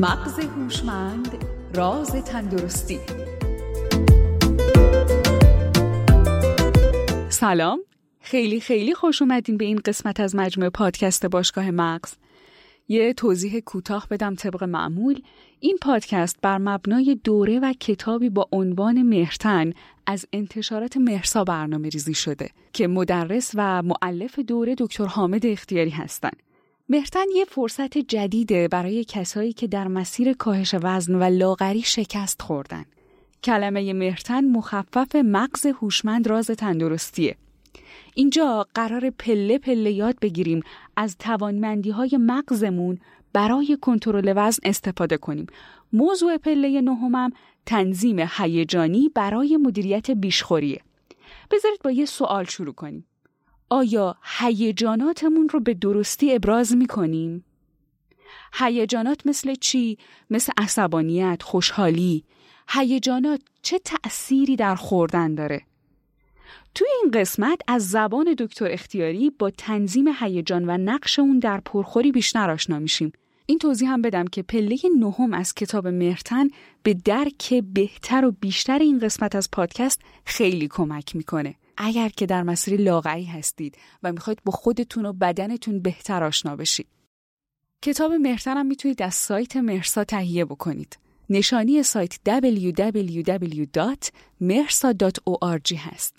مغز هوشمند راز تندرستی. سلام. خیلی خیلی خوش اومدین به این قسمت از مجموعه پادکست باشگاه مغز. یه توضیح کوتاه بدم طبق معمول. این پادکست بر مبنای دوره و کتابی با عنوان مهرتن از انتشارات مرسا برنامه ریزی شده که مدرس و معلف دوره دکتر حامد اختیاری هستند. مهرتن یه فرصت جدیده برای کسایی که در مسیر کاهش وزن و لاغری شکست خوردن. کلمه مهرتن مخفف مغز هوشمند راز تندرستیه. اینجا قرار پله پله یاد بگیریم از توانمندی های مغزمون برای کنترل وزن استفاده کنیم. موضوع پله نهمم تنظیم هیجانی برای مدیریت بیشخوریه. بذارید با یه سوال شروع کنیم. آیا هیجاناتمون رو به درستی ابراز می کنیم؟ هیجانات مثل چی؟ مثل عصبانیت، خوشحالی. هیجانات چه تأثیری در خوردن داره؟ توی این قسمت از زبان دکتر اختیاری با تنظیم هیجان و نقش اون در پرخوری بیشتر آشنا میشیم. این توضیح هم بدم که پله نهم از کتاب مرتن به درک بهتر و بیشتر این قسمت از پادکست خیلی کمک می‌کنه. اگر که در مسیر لاغری هستید و می‌خواید با خودتون و بدنتون بهتر آشنا بشید. کتاب مرتن هم می‌تونید از سایت مرسا تهیه بکنید. نشانی سایت www.mersa.org هست.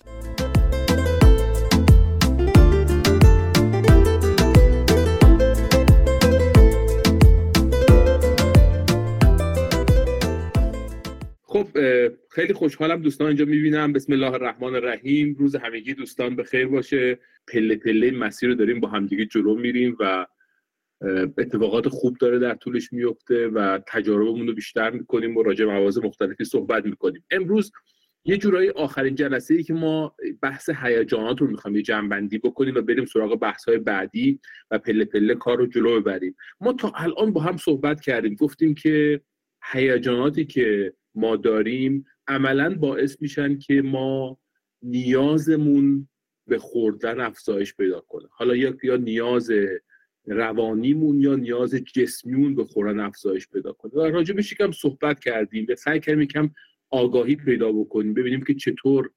خیلی خوشحالم دوستان اینجا می‌بینم. بسم الله الرحمن الرحیم. روز همگی دوستان به خیر باشه. پله پله مسیر رو داریم با همدیگه جلو میریم و اتفاقات خوب داره در طولش میفته و تجاربمون رو بیشتر می‌کنیم و راجع مواضع مختلفی صحبت می‌کنیم. امروز یه جورایی آخرین جلسه ای که ما بحث هیجانات رو می‌خوام یه جنبندی بکنیم و بریم سراغ بحث های بعدی و پله پله کار رو جلو ببریم. ما تا الان با هم صحبت کردیم. گفتیم که هیجاناتی که ما داریم عملا باعث میشن که ما نیازمون به خوردن افزایش پیدا کنه. حالا یا یا نیاز روانیمون یا نیاز جسمیمون به خوردن افزایش پیدا کنه. و راجبش یکم صحبت کردیم. و سعی کردیم یکم آگاهی پیدا بکنیم. ببینیم که چطور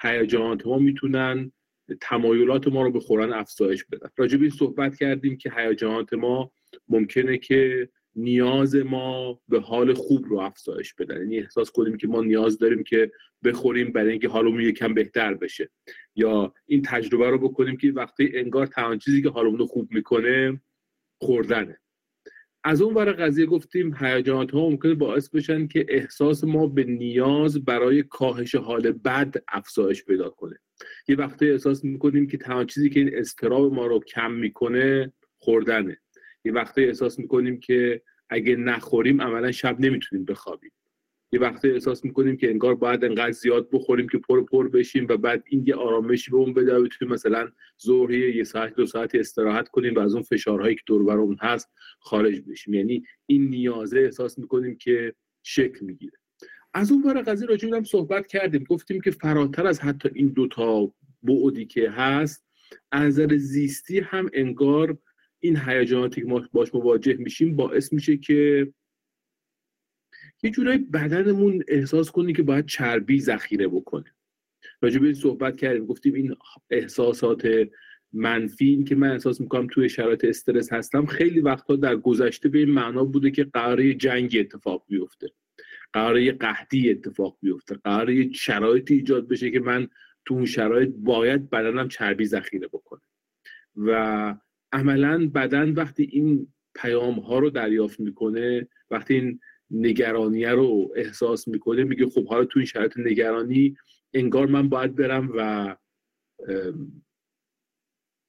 هیجانات ما می‌تونن تمایلات ما رو به خوردن افزایش بدن. راجب این صحبت کردیم که هیجانات ما ممکنه که نیاز ما به حال خوب رو افزایش بدن. یعنی احساس کنیم که ما نیاز داریم که بخوریم برای اینکه حالمون یکم بهتر بشه. یا این تجربه رو بکنیم که وقتی انگار تمام چیزی که حالمون رو خوب می‌کنه خوردنه. از اون ور قضیه گفتیم هیجانات ها ممکنه باعث بشن که احساس ما به نیاز برای کاهش حال بد افزایش پیدا کنه. یه وقتی احساس می‌کنیم که تمام چیزی که این استراب ما رو کم می‌کنه خوردنه. یه وقتی احساس می‌کنیم که اگه نخوریم عملا شب نمی‌تونیم بخوابیم. یه وقتی احساس می‌کنیم که انگار باید انقدر زیاد بخوریم که پر پر بشیم و بعد این یه آرامشی به اون بده بتونیم مثلا ظهری یه ساعت دو ساعتی استراحت کنیم و از اون فشارهایی که دور برامون هست خارج بشیم. یعنی این نیازه احساس می‌کنیم که شکل می‌گیره. از اون ور قضیه راجع هم صحبت کردیم. گفتیم که فراتر از حتی این دوتا بعدی که هست از زیستی هم انگار این هیجاناتی که ما باش مواجه میشیم باعث میشه که یه جورایی بدنمون احساس کنه که باید چربی ذخیره بکنه. راجع به صحبت کردیم گفتیم این احساسات منفی این که من احساس می‌کنم توی شرایط استرس هستم خیلی وقتها در گذشته به این معنا بوده که قراره جنگ اتفاق بیفته. قراره قحطی اتفاق بیفته. قراره شرایطی ایجاد بشه که من تو اون شرایط باید بدنم چربی ذخیره بکنه. و عملا بدن وقتی این پیام ها رو دریافت می‌کنه وقتی این نگرانیه رو احساس می‌کنه میگه خب حالا تو این شرایط نگرانی انگار من باید برم و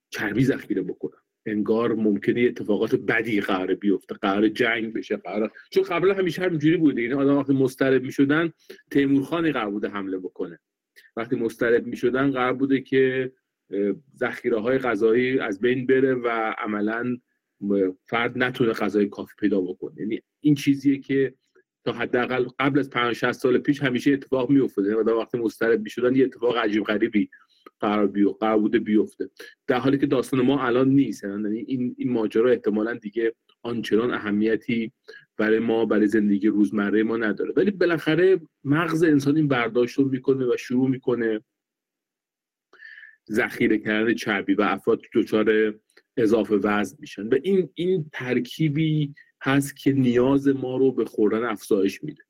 چربی ذخیره بکنم. انگار ممکنه اتفاقات بدی قرار بیفته قرار جنگ بشه قرار چون قبلا همیشه همینجوری بوده. یعنی آدم وقتی مضطرب می‌شدن تیمورخانی قرار بوده حمله بکنه. وقتی مضطرب می‌شدن قرار بوده که ذخیره های غذایی از بین بره و عملا فرد نتونه غذای کافی پیدا بکنه. یعنی این چیزیه که تا حداقل قبل از 50 60 سال پیش همیشه اتفاق میافتاده. و وقتی مضطرب می‌شدن یه اتفاق عجیب غریبی قرار بیو قرار بوده بیفته. در حالی که داستان ما الان نیست. یعنی این این ماجرا احتمالا دیگه آنچنان اهمیتی برای ما برای زندگی روزمره ما نداره. ولی بالاخره مغز انسان این برداشت رو می‌کنه و شروع می‌کنه ذخیره کردن چربی و افراد دچار اضافه وزن میشن و این این ترکیبی هست که نیاز ما رو به خوردن افزایش میده.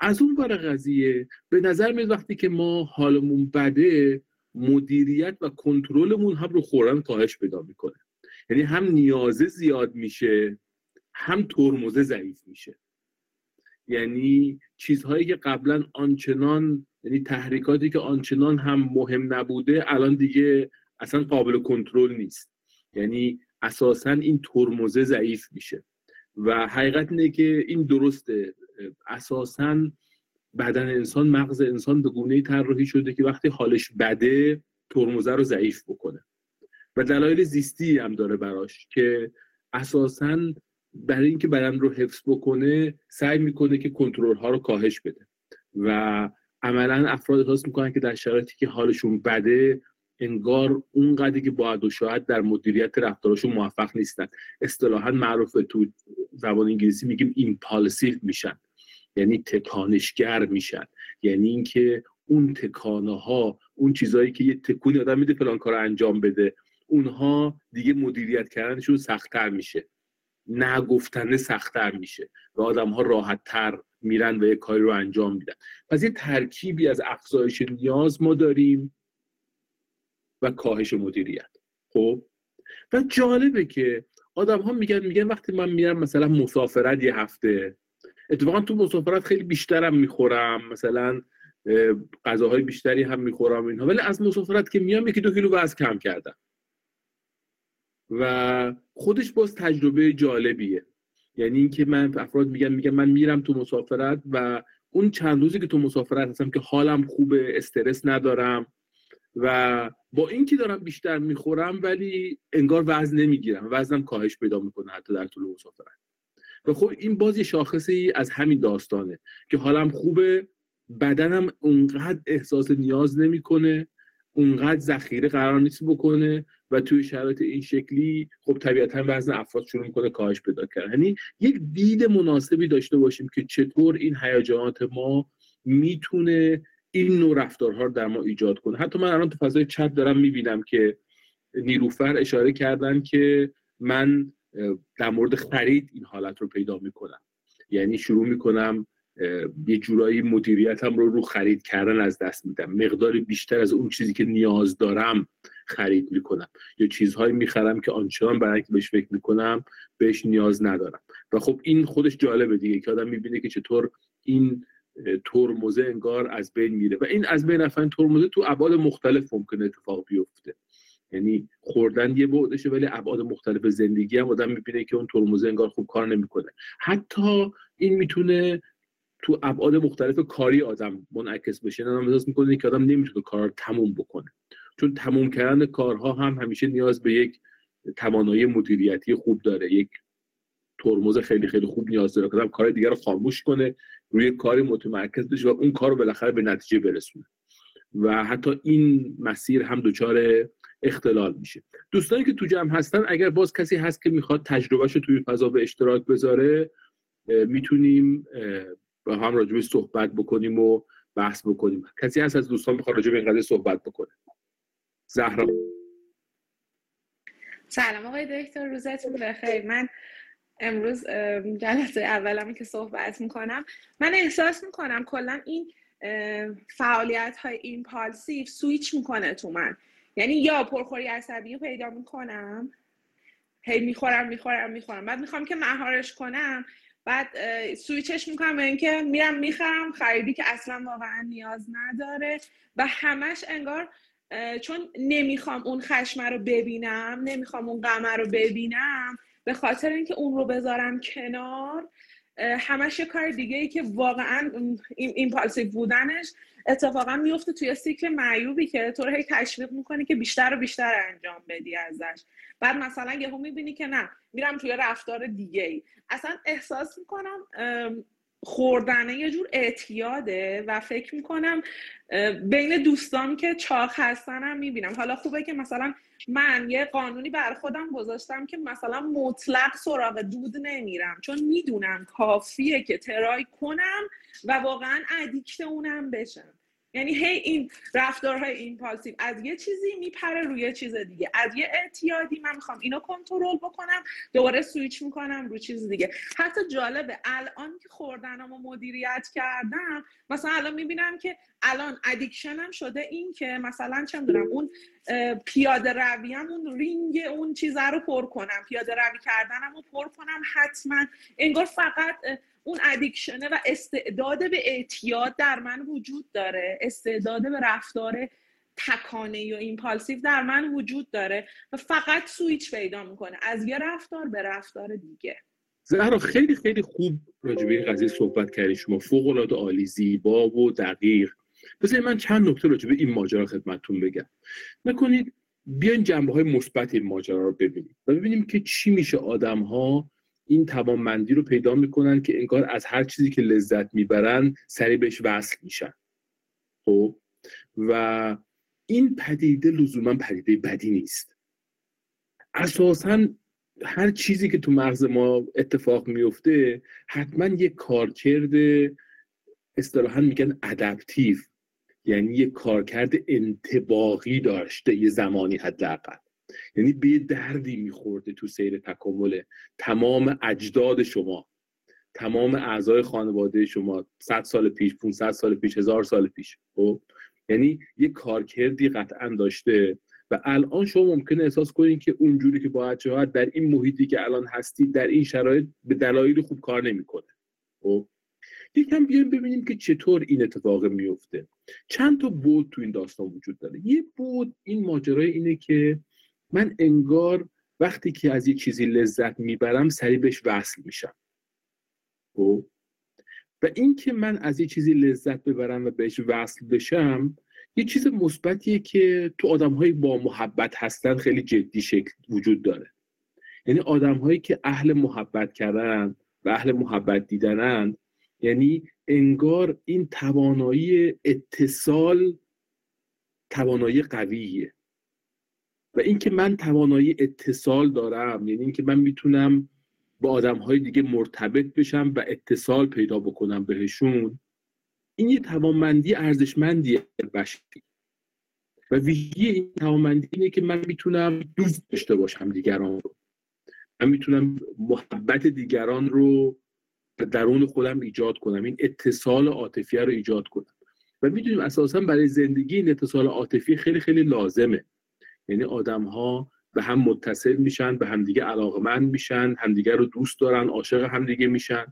از اون برای قضیه به نظر میاد وقتی که ما حالمون بده مدیریت و کنترلمون هم رو خوردن کاهش پیدا می‌کنه. یعنی هم نیازه زیاد میشه هم ترمزه ضعیف میشه. یعنی چیزهایی که قبلا آنچنان یعنی تحریکاتی که آنچنان هم مهم نبوده الان دیگه اصلا قابل کنترل نیست. یعنی اساسا این ترمزه ضعیف میشه. و حقیقت اینه که این درسته. اساسا بدن انسان مغز انسان به گونه طراحی شده که وقتی حالش بده ترمزه رو ضعیف بکنه. و دلایل زیستی هم داره براش که اساسا برای اینکه بدن رو حفظ بکنه سعی می‌کنه که کنترل ها رو کاهش بده. و عملا افراد احساس می‌کنن که در شرایطی که حالشون بده انگار اونقدری که باید و شاید در مدیریت رفتارشون موفق نیستن. اصطلاحا معروف تو زبان انگلیسی میگیم ایمپالسیو میشن. یعنی تکانشگر میشن. یعنی اینکه اون تکانه ها اون چیزهایی که یه تکونی آدم میده فلان کار انجام بده اونها دیگه مدیریت کردنشون سختتر میشه. نگفتنه سختتر میشه و آدم ها راحت تر میرن و یه کاری رو انجام میدن. پس یه ترکیبی از افزایش نیاز ما داریم و کاهش مدیریت. خب؟ و جالبه که آدم ها میگن میگن وقتی من میرم مثلا مسافرت یه هفته اتفاقا تو مسافرت خیلی بیشترم می‌خورم مثلا غذاهای بیشتری هم می‌خورم اینها. ولی از مسافرت که میام یکی دو کیلو وزن کم کردم. و خودش باز تجربه جالبیه. یعنی اینکه من افراد میگن میگن من میرم تو مسافرت و اون چند روزی که تو مسافرت هستم که حالم خوبه استرس ندارم و با اینکه دارم بیشتر می‌خورم ولی انگار وزن نمی‌گیرم وزنم کاهش پیدا می‌کنه حتی در طول مسافرت. و خب این باز یه شاخصی از همین داستانه که حالم خوبه بدنم اونقدر احساس نیاز نمی‌کنه اونقدر ذخیره قرار نیست بکنه و توی شرایط این شکلی خب طبیعتا وزن افراد شروع می‌کنه کاهش پیدا کردن. یعنی یک دید مناسبی داشته باشیم که چطور این هیجانات ما می‌تونه این نوع رفتارها رو در ما ایجاد کنه. حتی من الان تو فضای چت دارم می‌بینم که نیروفر اشاره کردن که من در مورد خرید این حالت رو پیدا می‌کنم. یعنی شروع می‌کنم یه جورایی مدیریتم رو رو خرید کردن از دست میدم. مقداری بیشتر از اون چیزی که نیاز دارم خرید می‌کنم. یا چیزهایی می‌خرم که آنچنان برای که بهش فکر می‌کنم بهش نیاز ندارم. و خب این خودش جالبه دیگه که آدم می‌بینه که چطور این ترمزه انگار از بین میره. و این از بین رفتن ترمزه تو ابعاد مختلف ممکنه اتفاق بیفته. یعنی خوردن یه بعدشه ولی ابعاد مختلف زندگی هم آدم می‌بینه که اون ترمزه انگار خوب کار نمی‌کنه. حتی این می‌تونه تو ابعاد مختلف کاری آدم منعکس بشه. آدم احساس می‌کنه که آدم نمی‌تونه کار تموم بکنه. چون تموم کردن کارها هم همیشه نیاز به یک توانایی مدیریتی خوب داره. یک ترمز خیلی خیلی خوب نیاز داره که کار دیگر رو خاموش کنه روی کاری متمرکز بشه و اون کار رو بالاخره به نتیجه برسونه. و حتی این مسیر هم دچار اختلال میشه. دوستانی که تو جمع هستن اگر باز کسی هست که می‌خواد تجربهش توی فضا به اشتراک بذاره می‌تونیم با هم راجبه صحبت بکنیم و بحث بکنیم. کسی هست از دوستان بخواد راجب این قضیه صحبت بکنه؟ زهرا. سلام آقای دکتر روزتون بخیر من امروز جلسه اولمه که صحبت می‌کنم. من احساس می‌کنم کلا این فعالیت های impulsive switch می‌کنه تو من. یعنی یا پرخوری عصبی پیدا می‌کنم هی می‌خورم می‌خورم می‌خورم. بعد می‌خوام که مهارش کنم بعد سویچش می‌کنم به اینکه میرم می‌خرم. خریدی که اصلا واقعا نیاز نداره. و همش انگار چون نمی‌خوام اون خشمه رو ببینم نمی‌خوام اون غمه رو ببینم به خاطر اینکه اون رو بذارم کنار همش یه کار دیگه ای که واقعا impulsive بودنش اتفاقا میفته توی سیکل معیوبی که تو رو هی تشویق می‌کنی که بیشتر و بیشتر انجام بدی ازش. بعد مثلا یهو می‌بینی که نه میرم توی رفتار دیگه ای. اصلا احساس می‌کنم خوردن یه جور اعتیاده و فکر می‌کنم بین دوستان که چاق هستن هم می‌بینم. حالا خوبه که مثلا من یه قانونی بر خودم گذاشتم که مثلا مطلق سراغ دود نمیرم. چون می‌دونم کافیه که try کنم و واقعا addict اونم بشم. یعنی هی این رفتارهای impulsive از یه چیزی میپره روی چیز دیگه. از یه اعتیادی من می‌خوام اینو کنترل بکنم دوباره سویچ می‌کنم رو چیز دیگه. حتی جالبه الان که خوردنمو مدیریت کردم مثلا الان می‌بینم که الان addiction م شده این که مثلا چه می‌دونم اون پیاده رویم اون رینگ اون چیزه رو پر کنم پیاده روی کردنم رو پر کنم حتما. انگار فقط اون addiction ه و استعداد به اعتیاد در من وجود داره. استعداد به رفتار تکانه یا impulsive در من وجود داره و فقط سویچ پیدا می‌کنه. از یه رفتار به رفتار دیگه. زهرا خیلی خیلی خوب راجبه این قضیه صحبت کردی. شما فوق العاده عالی زیبا و دقیق. بذارید من چند نکته راجبه این ماجرا خدمتتون بگم. نکنید بیاین جنبه های مثبت این ماجرا رو ببینیم و ببینیم که چی میشه آدم ها این توانمندی رو پیدا می‌کنن که انگار از هر چیزی که لذت می‌برن سری بهش وصل میشن. خب؟ و این پدیده لزوما پدیده بدی نیست. اساسا هر چیزی که تو مغز ما اتفاق میفته حتما یه کارکرد اصطلاحا میگن ادپتیو یعنی یه کارکرد انتباقی داشته یه زمانی حداقل. یعنی به دردی میخورده تو سیر تکامل تمام اجداد شما. تمام اعضای خانواده شما 100 سال پیش 500 سال پیش هزار سال پیش. خب؟ یعنی یه کارکردی قطعا داشته و الان شما ممکنه احساس کنید که اونجوری که باید شود در این محیطی که الان هستید در این شرایط به دلایل خوب کار نمی‌کنه. خب؟ یکم بیایم ببینیم که چطور این اتفاق میفته. چند تا بود تو این داستان وجود داره. یه بود این ماجرای اینه که من انگار وقتی که از یه چیزی لذت می‌برم سریع بهش وصل میشم. خب؟ و اینکه من از یه چیزی لذت ببرم و بهش وصل بشم یه چیز مثبتیه که تو آدم های با محبت هستن خیلی جدی شکل وجود داره. یعنی آدم هایی که اهل محبت کردن و اهل محبت دیدنن یعنی انگار این توانایی اتصال توانایی قویه. و اینکه من توانایی اتصال دارم یعنی اینکه من می‌تونم با آدم های دیگه مرتبط بشم و اتصال پیدا بکنم بهشون این یه توانمندی ارزشمندی بشری. و ویژگی این توانمندی اینه که من می‌تونم دوست داشته باشم دیگران رو. من می‌تونم محبت دیگران رو درون خودم ایجاد کنم. این اتصال عاطفی رو ایجاد کنم. و می‌دونیم اساسا برای زندگی این اتصال عاطفی خیلی خیلی لازمه. یعنی آدم ها به هم متصل میشن به همدیگه علاقمند میشن همدیگه رو دوست دارن عاشق همدیگه میشن.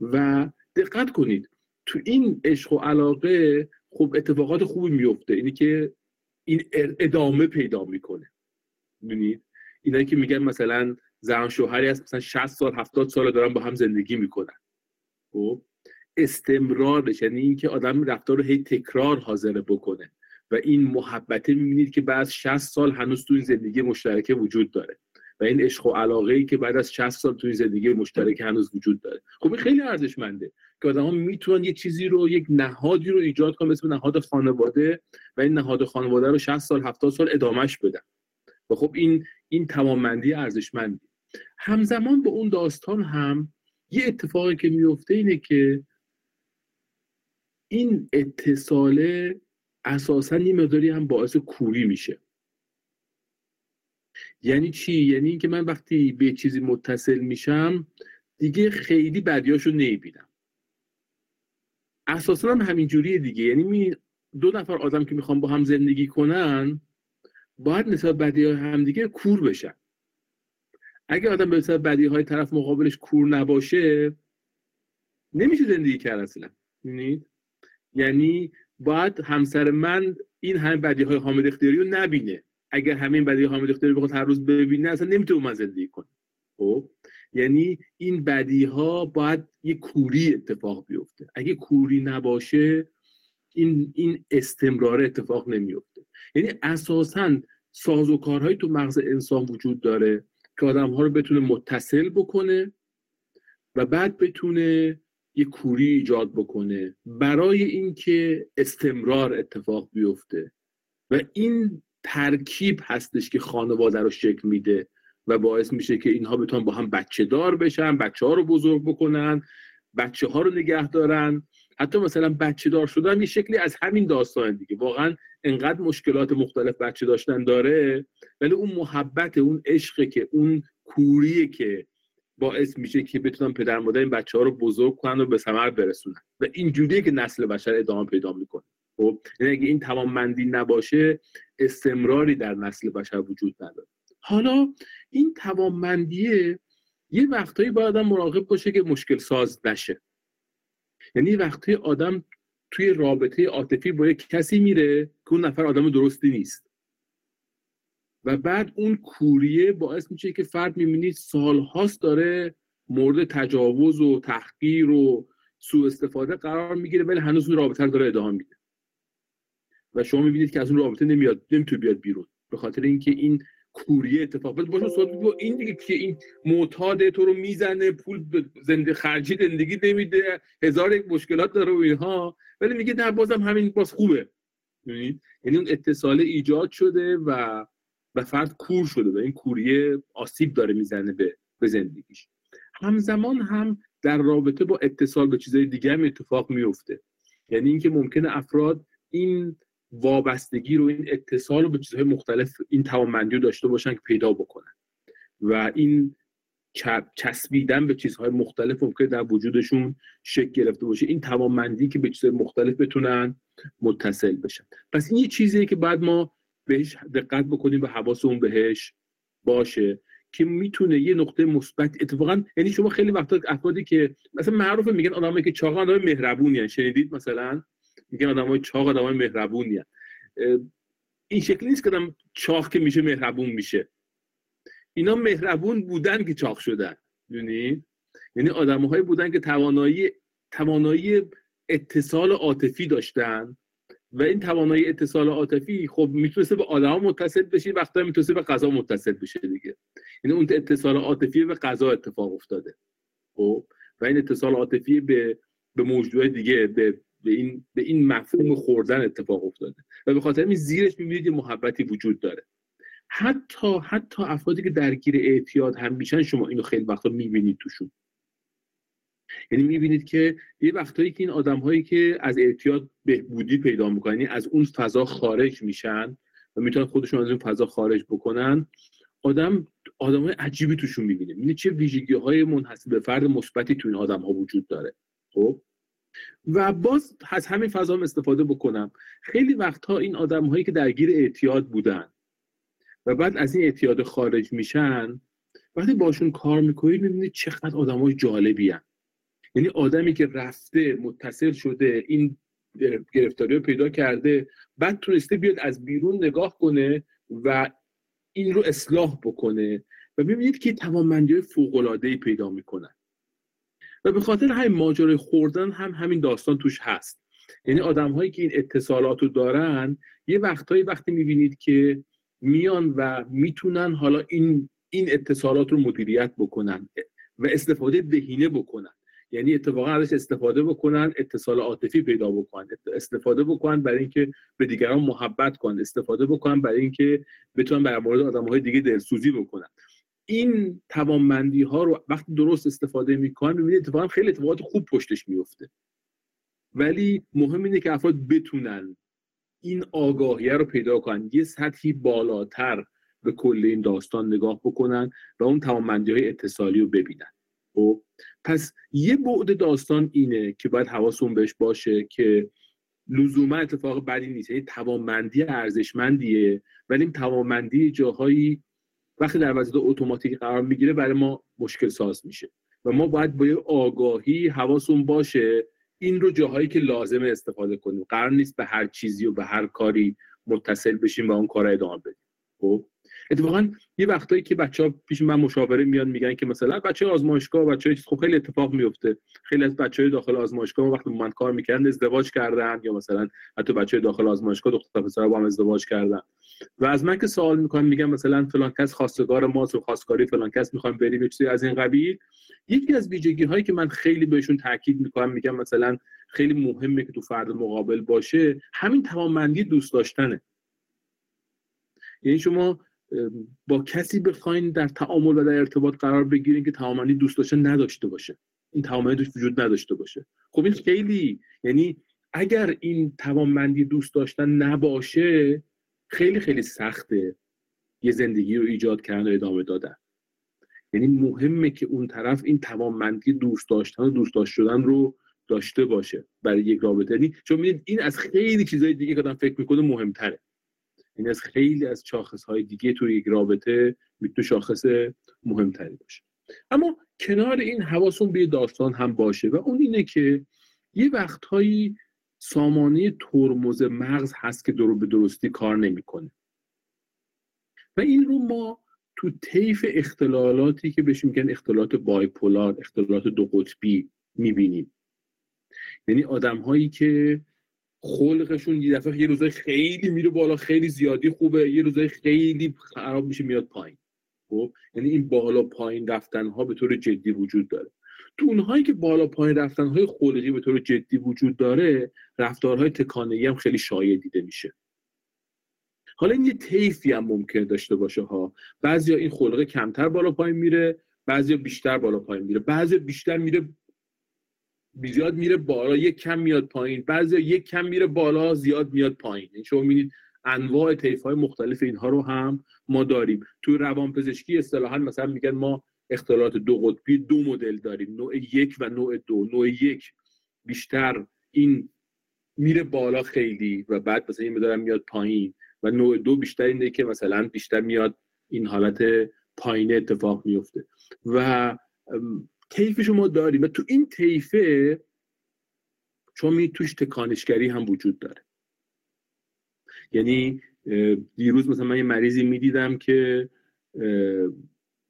و دقت کنید تو این عشق و علاقه خب اتفاقات خوبی میفته اینی که این ادامه پیدا می‌کنه. ببینید اینایی که میگن مثلا زن شوهری هست مثلا 60 سال 70 سال دارن با هم زندگی می‌کنن. خب؟ استمرارش یعنی اینکه آدم رفتار رو هی تکرار حاضره بکنه و این محبته می‌بینید که بعد از 60 سال هنوز تو این زندگی مشترکه وجود داره و این عشق و علاقه ای که بعد از 60 سال تو این زندگی مشترک هنوز وجود داره. خب این خیلی ارزشمنده که آدم ها می‌تونن یه چیزی رو یک نهادی رو ایجاد کنن مثل نهاد خانواده و این نهاد خانواده رو 60 سال 70 سال ادامهش بدن. و خب این این توانمندی ارزشمندی. همزمان به اون داستان هم یه اتفاقی که میفته اینه که این اتصاله اساسا یه مقداری هم باعث کوری میشه. یعنی چی؟ یعنی اینکه من وقتی به چیزی متصل میشم دیگه خیلی بدیاشو نمی‌بینم. اساسا هم همین جوریه دیگه. یعنی دو نفر آدم که می‌خوام با هم زندگی کنن باید نسبت بدی های هم دیگه کور بشن. اگه آدم به نسبت بدی های طرف مقابلش کور نباشه نمیشه زندگی کرد اصلا. یعنی باید همسر من این همه بدی های حامد اختیاری رو نبینه. اگر همین بدی حامد اختیاری بخواد هر روز ببینه اصلا نمی‌تونه من زندگی کنه. خب؟ یعنی این بدی ها باید یه کوری اتفاق بیفته. اگه کوری نباشه این این استمرار اتفاق نمیفته یعنی اساسا سازوکارهایی تو مغز انسان وجود داره. که آدم ها رو بتونه متصل بکنه و بعد بتونه یه کوری ایجاد بکنه برای اینکه استمرار اتفاق بیفته. و این ترکیب هستش که خانواده رو شکل میده و باعث میشه که اینها بتونن با هم بچه دار بشن بچه ها رو بزرگ بکنن بچه ها رو نگه دارن. حتی مثلا بچه دار شدن یه شکلی از همین داستان دیگه. واقعا انقدر مشکلات مختلف بچه داشتن داره ولی اون محبت اون عشقه که اون کوریه که باعث میشه که بتونن پدر مادر این بچه ها رو بزرگ کنن و به ثمر برسونن. و اینجوریه که نسل بشر ادامه پیدا می‌کنه. خب یعنی اگه این توانمندی نباشه استمراری در نسل بشر وجود نداره. حالا این توانمندیه یه وقتایی باید آدم مراقب باشه که مشکل ساز نشه. یعنی وقتی آدم توی رابطه عاطفی با یک کسی میره که اون نفر آدم درستی نیست. و بعد اون کوریه باعث میشه که فرد می‌بینید سالهاست داره مورد تجاوز و تحقیر و سوء استفاده قرار می‌گیره ولی هنوز اون رابطه داره ادامه میده. و شما می‌بینید که از اون رابطه نمیاد نمی‌تونه بیاد بیرون. به خاطر اینکه این کوریه اتفاق. بده باشه صحبت این دیگه که این معتاد تو رو می‌زنه پول زنده خرجی زندگی نمیده هزار یک مشکلات داره و اینها. ولی میگه نه بازم همین باز خوبه. یعنی اون اتصال ایجاد شده و و فرد کور شده و این کوریه آسیب داره می‌زنه به به زندگیش. همزمان هم در رابطه با اتصال به چیزهای دیگه هم اتفاق میفته یعنی اینکه ممکنه افراد این وابستگی رو این اتصال رو به چیزهای مختلف این توانمندی رو داشته باشن که پیدا بکنن. و این چسبیدن به چیزهای مختلف ممکنه در وجودشون شکل گرفته باشه. این توانمندی که به چیزهای مختلف بتونن متصل بشن. پس این یه چیزیه که بعد ما بهش دقت بکنیم و حواسمون بهش باشه که می‌تونه یه نقطه مثبت اتفاقا یعنی شما خیلی وقتا افرادی که مثلا معروفه میگن آدمایی که چاق آدم مهربونی شنیدید مثلا؟ میگن آدمای چاق آدمای مهربونی این شکلی نیست که آدم چاق که میشه مهربون میشه. اینا مهربون بودن که چاق شدن یعنی یعنی آدمهایی بودن که توانایی توانایی اتصال عاطفی داشتن و این توانایی اتصال عاطفی خب می‌تونسته به آدم متصل بشه وقتا می‌تونسته به غذا متصل بشه دیگه. یعنی اون اتصال عاطفی به غذا اتفاق افتاده. خب؟ و این اتصال عاطفی به به موجودات دیگه به به این به این مفهوم خوردن اتفاق افتاده. و به خاطر این زیرش می‌بینید محبتی وجود داره. حتی حتی افرادی که درگیر اعتیاد هم میشن شما اینو خیلی وقتا می‌بینید توشون. یعنی می‌بینید که یه وقتایی که این آدم هایی که از اعتیاد بهبودی پیدا می‌کنن یعنی از اون فضا خارج میشن و می‌تونن خودشون از اون فضا خارج بکنن آدم آدم های عجیبی توشون می‌بینه. می‌بینید چه ویژگی های منحصر به فرد مثبتی تو این آدم ها وجود داره. خب؟ و باز از همین فضا هم استفاده بکنم خیلی وقتها این آدم هایی که درگیر اعتیاد بودن و بعد از این اعتیاد خارج میشن وقتی باشون کار می‌کنید می‌بینید چقدر آدم های جالبی هن. یعنی آدمی که رفته متصل شده این گرفتاری رو پیدا کرده بعد تونسته بیاد از بیرون نگاه کنه و این رو اصلاح بکنه و ببینید که توانمندی های فوق پیدا می‌کنن و به خاطر همین ماجرای خوردن هم همین داستان توش هست. یعنی آدم هایی که این اتصالات رو دارن یه وقتهایی وقتی می‌بینید که میان و می‌تونن حالا این این اتصالات رو مدیریت بکنن و استفاده دهینه بکنن. یعنی اتفاقا ازش استفاده بکنن اتصال عاطفی پیدا بکنن استفاده بکنن برای اینکه به دیگران محبت کنن استفاده بکنن برای اینکه بتونن بر مورد آدم های دیگه دلسوزی بکنن. این توانمندی ها رو وقتی درست استفاده می‌کنن می‌بینید اتفاقا خیلی اتفاقات خوب پشتش میفته ولی مهم اینه که افراد بتونن این آگاهیه رو پیدا کنن یه سطحی بالاتر به کل این داستان نگاه بکنن و اون توانمندی های اتصالی رو ببینن. خب پس یه بعد داستان اینه که باید حواسون بهش باشه که لزوما اتفاق بدی نیست. یعنی توانمندی ارزشمندیه ولی این توانمندی جاهایی وقتی در وضعیت اتوماتیک قرار می‌گیره برای ما مشکل ساز میشه و ما باید با یه آگاهی حواسون باشه این رو جاهایی که لازمه استفاده کنیم. قرار نیست به هر چیزی و به هر کاری متصل بشیم و اون کار ادامه بدیم. خب؟ اتفاقا یه وقتایی که بچه ها پیش من مشاوره میان میگن که مثلا بچه آزمایشگاه بچه خب خیلی اتفاق میفته خیلی از بچه های داخل آزمایشگاه وقتی من کار می‌کردن ازدواج کردن یا مثلا حتی بچه های داخل آزمایشگاه دختر پسر با هم ازدواج کردن. و از من که سوال می‌کنم میگم مثلا فلان کس خواستگار ماست و خواستگاری فلان کس می‌خوایم بریم چیزی از این قبیل. یکی از ویژگی هایی که من خیلی بهشون تاکید می‌کنم میگم مثلا خیلی مهمه که تو فرد مقابل باشه همین توانمندی دوست داشتنه. یعنی شما با کسی بخواین در تعامل و در ارتباط قرار بگیرین که توانمندی دوست داشتن نداشته باشه. این توانمندی وجود نداشته باشه. خب این خیلی یعنی اگر این توانمندی دوست داشتن نباشه خیلی خیلی سخته یه زندگی رو ایجاد کردن و ادامه دادن. یعنی مهمه که اون طرف این توانمندی دوست داشتن و دوست داشت شدن رو داشته باشه برای یک رابطه. یعنی چون می‌دید این از خیلی چیزهای دیگه که آدم فکر می‌کنه مهمتره. این از خیلی از شاخص های دیگه توی یک رابطه می‌تونه شاخص مهمتری باشه. اما کنار این حواسون به داستان هم باشه و اون اینه که یه وقتهایی سامانه ترمز مغز هست که درو به درستی کار نمی‌کنه. و این رو ما تو طیف اختلالاتی که بهش میگن اختلالات بایپولار اختلالات دو قطبی می‌بینیم. یعنی آدم هایی که خلقشون یه دفعه یه روزای خیلی میره بالا خیلی زیادی خوبه یه روزای خیلی خراب میشه میاد پایین. خب؟ یعنی این بالا پایین رفتن ها به طور جدی وجود داره. تو اونهایی که بالا پایین رفتن های خلقی به طور جدی وجود داره رفتارهای تکانه‌ای هم خیلی شایع دیده میشه. حالا این یه طیفی هم ممکنه داشته باشه ها. بعضیا این خلقه کمتر بالا پایین میره بعضیا بیشتر بالا پایین میره. بعضیا بیشتر میره زیاد میره بالا یک کم میاد پایین. بعضی یک کم میره بالا زیاد میاد پایین. این یعنی شما می‌بینید انواع طیف های مختلف اینها رو هم ما داریم. تو روان پزشکی اصطلاحا مثلا میگن ما اختلالات دو قطبی دو مدل داریم. نوع یک و نوع دو. نوع یک بیشتر این میره بالا خیلی و بعد مثلا این مدارم میاد پایین. و نوع دو بیشتر اینه که مثلا بیشتر میاد این حالت پایین اتفاق میفته. و طیف شما داریم. و تو این طیفه چون می توش تکانشگری هم وجود داره. یعنی دیروز مثلا من یه مریضی می‌دیدم که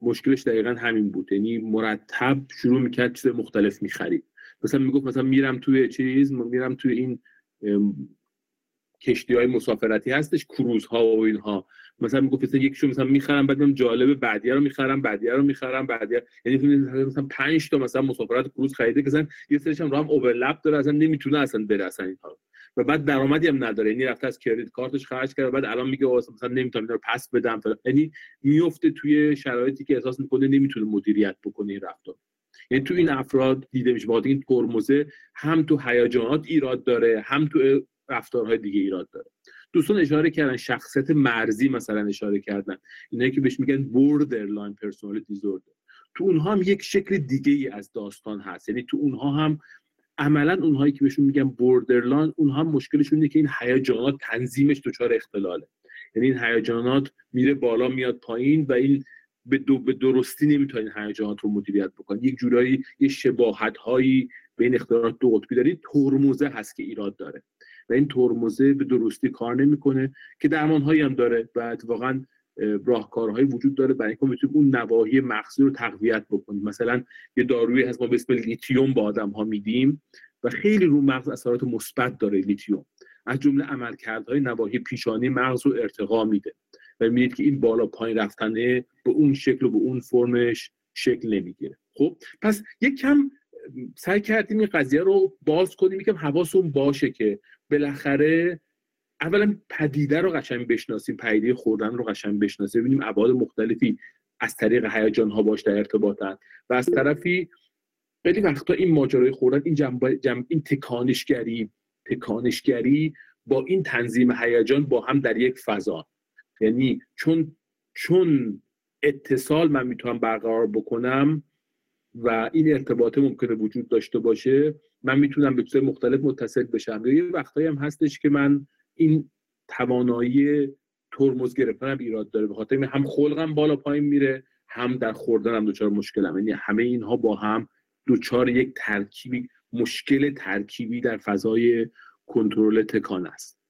مشکلش دقیقا همین بود. یعنی مرتب شروع می‌کرد چیز مختلف می‌خرید. مثلا می‌گفت مثلا میرم توی چیز میرم توی این کشتی های مسافرتی هستش کروز ها و اینها. مثلا می‌گفت مثلا یکیشو مثلا می‌خرم بعد جالب بعدی رو می‌خرم بعدی رو می‌خرم بعدی یعنی مثلا 5 تا مثلا مسافرت کروز خریده که مثلا یه سریش هم رو هم اوورلپ داره اصلا نمی‌تونه اصلا بره اصلا اینها و بعد درآمدی هم نداره. یعنی رفته از کردیت کارتش خرج کرده بعد الان میگه مثلا نمی‌تونم رو پس بدم یعنی میفته توی شرایطی که احساس می‌کنه نمی‌تونه مدیریت بکنه این رفتار. یعنی تو این افراد دیده میشه. با این ترمزه هم تو هیجانات ایراد داره هم تو رفتارهای دیگه ایراد داره. دوستان اشاره کردن شخصیت مرزی مثلا اشاره کردن. اینایی که بهش میگن borderline personality disorder. تو اونها هم یک شکل دیگه ای از داستان هست. یعنی تو اونها هم عملا اونهایی که بهشون میگن borderline اونها هم مشکلشون اینه که این هیجانات تنظیمش دچار اختلاله. یعنی این هیجانات میره بالا میاد پایین و این به, دو به درستی نمی‌تونه این هیجانات رو مدیریت بکنه یک جورایی یه شباهت هایی بین اختلالات دو قطبی داره ترمزه هست که ایراد داره. و این ترمزه به درستی کار نمی‌کنه که درمان هایی هم داره و اتفاقا راهکارهایی وجود داره برای اینکه بتونیم اون نواحی مغزی رو تقویت بکنیم. مثلا یه دارویی هست ما به اسم لیتیوم به آدم ها میدیم و خیلی رو مغز اثرات مثبت داره لیتیوم. از جمله عملکردهای نواحی پیشانی مغز رو ارتقا میده و می‌دید که این بالا پایین رفتنه به اون شکل و به اون فرمش شکل نمی‌گیره. خب پس یک کم سعی کردیم این قضیه رو باز کنیم یکم حواسون باشه که بالاخره اولا پدیده رو قشنگ بشناسیم پدیده خوردن رو قشنگ بشناسیم ببینیم ابعاد مختلفی از طریق هیجان ها باش در ارتباطن. و از طرفی خیلی وقتا این ماجرای خوردن این جنب, جنب این تکانشگری تکانشگری با این تنظیم هیجان با هم در یک فضا. یعنی چون چون اتصال من می‌تونم برقرار بکنم و این ارتباطه ممکنه وجود داشته باشه من می‌تونم به چیز مختلف متصل بشم. یه وقتایی هم هستش که من این توانایی ترمز گرفتن ایراد داره. به خاطر هم خلقم بالا پایین میره هم در خوردنم دچار مشکلم. یعنی همه اینها با هم دچار یک ترکیبی مشکل ترکیبی در فضای کنترل تکان است.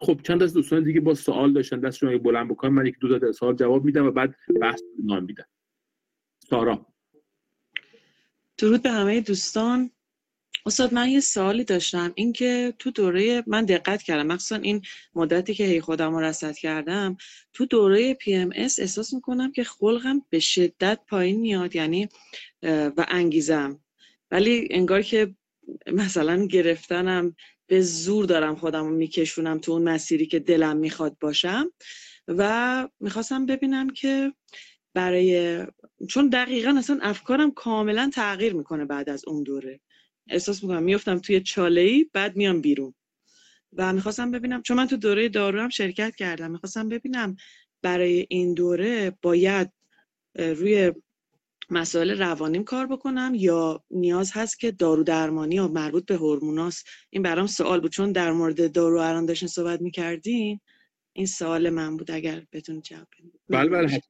خب چند از دوستان دیگه با سوال داشتن. دستشون بلند بکنن من یک دو تا سوال جواب میدم و بعد بحث ادامه میدم. سارا. درود به همه دوستان. استاد من یه سوالی داشتم. اینکه تو دوره من دقت کردم مخصوصا این مدتی که هی خودم رصد کردم تو دوره PMS احساس می‌کنم که خلقم به شدت پایین میاد یعنی و انگیزم. ولی انگار که مثلا گرفتنم به زور دارم خودم رو میکشونم تو اون مسیری که دلم می‌خواد باشم و می‌خواستم ببینم که برای چون دقیقا اصلا افکارم کاملا تغییر می‌کنه بعد از اون دوره. احساس می‌کنم. میفتم توی چاله ای بعد میام بیرون. و می‌خواستم ببینم چون من تو دوره دارو هم شرکت کردم می‌خواستم ببینم برای این دوره باید روی مسائل روانیم کار بکنم یا نیاز هست که دارو درمانی یا مربوط به هورموناست. این برام سوال بود. چون در مورد دارو الان داشتین صحبت می‌کردین این سوال من بود اگر بتون جواب بله بله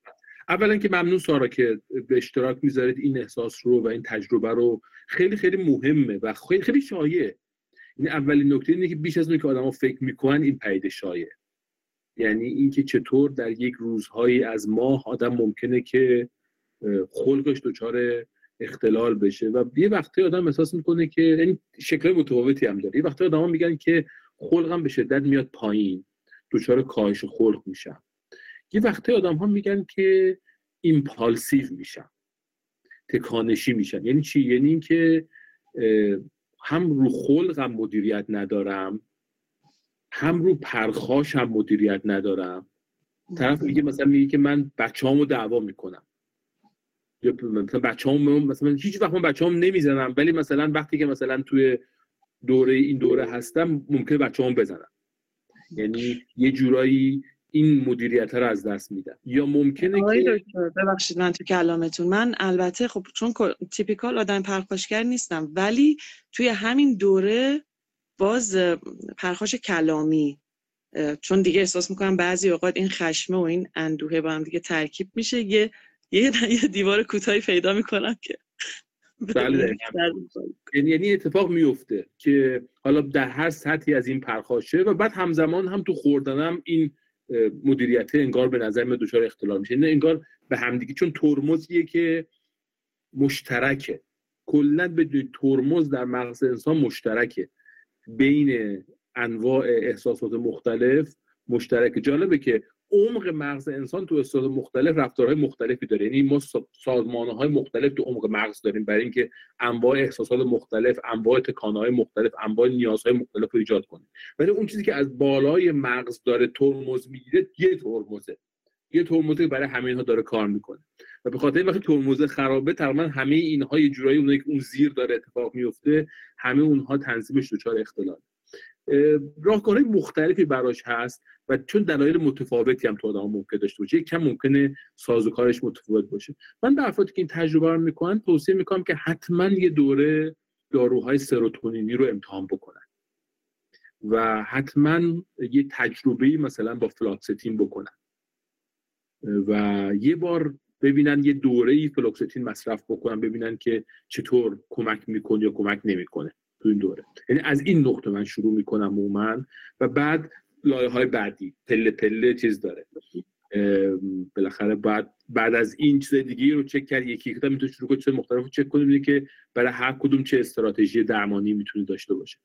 اولا که ممنون سارا که به اشتراک می‌ذارید این احساس رو و این تجربه رو. خیلی خیلی مهمه و خیلی خیلی شایع این اولین نکته اینه که بیش از اون که آدما فکر می‌کنن این پدیده شایع یعنی اینکه چطور در یک روزهایی از ماه آدم ممکنه که خلقش دچار اختلال بشه و یه وقتی آدم احساس می‌کنه که یعنی شکل متفاوتی هم داره. یه وقتی آدم میگن که خلقم به شدت میاد پایین. دچار کاهش خلق میشن یه وقتی آدم ها میگن که ایمپالسیو میشن تکانشی میشن. یعنی چی؟ یعنی اینکه هم رو خلقم مدیریت ندارم هم رو پرخاشم مدیریت ندارم. طرف میگه مثلا میگه که من بچه‌هامو دعوا می‌کنم. یا مثلا بچه‌هام مثلا هیچ وقت من بچه‌هام نمی‌زنم ولی مثلا وقتی که مثلا توی دوره این دوره هستم ممکنه بچه‌هام بزنم. یعنی یه جورایی این مدیریت رو از دست میدن. یا ممکنه که ببخشید من تو کلامتون. من البته خب چون تیپیکال آدم پرخاشگر نیستم ولی توی همین دوره باز پرخاش کلامی چون دیگه احساس می‌کنم بعضی اوقات این خشمه و این اندوه با هم دیگه ترکیب میشه. یه یه, یه دیوار کوتاهی پیدا می‌کنم که بله. یعنی-, یعنی اتفاق میفته که حالا در هر سطحی از این پرخاشه و بعد همزمان هم تو خوردنم این مدیریت انگار به نظر من دچار اختلال میشه. نه انگار به همدیگه چون ترمزیه که مشترکه. کلا به ترمز در مغز انسان مشترکه. بین انواع احساسات مختلف مشترک جالبه که عمق مغز انسان تو استاد مختلف رفتارهای مختلفی داره. یعنی ما سازمانه های مختلف تو عمق مغز داریم برای اینکه انواع احساسات مختلف انواع های مختلف انواع نیازهای مختلف رو ایجاد کنیم. ولی اون چیزی که از بالای مغز داره ترمز می‌گیره یه ترمزه. یه ترمزه برای همه اینها داره کار می‌کنه. و به خاطر وقتی ترمز خرابه تقریبا همه اینها یه جورایی اونایی که اون زیر داره اتفاق میفته همه اونها تنظیمش دچار اختلال. راهکارهای مختلفی براش هست. و چون دلایل متفاوتی هم تو آدم ممکن داشته باشه کم ممکنه سازوکارش متفاوت باشه. من به افرادی که این تجربه رو می‌کنن توصیه می‌کنم که حتما یه دوره داروهای سروتونینی رو امتحان بکنن. و حتما یه تجربه مثلا با فلاکستین بکنن. و یه بار ببینن یه دوره ای فلوکستین مصرف بکنن ببینن که چطور کمک می‌کنه یا کمک نمی‌کنه تو این دوره. یعنی از این نقطه من شروع می‌کنم معمولا و بعد لایه های بعدی پله پله چیز داره. بالاخره بعد بعد از این چیز دیگه رو چک کرد یکی یکی می‌تونه شروع کنه مختلف رو چک کنه که برای هر کدوم چه استراتژی درمانی می‌تونه داشته باشه.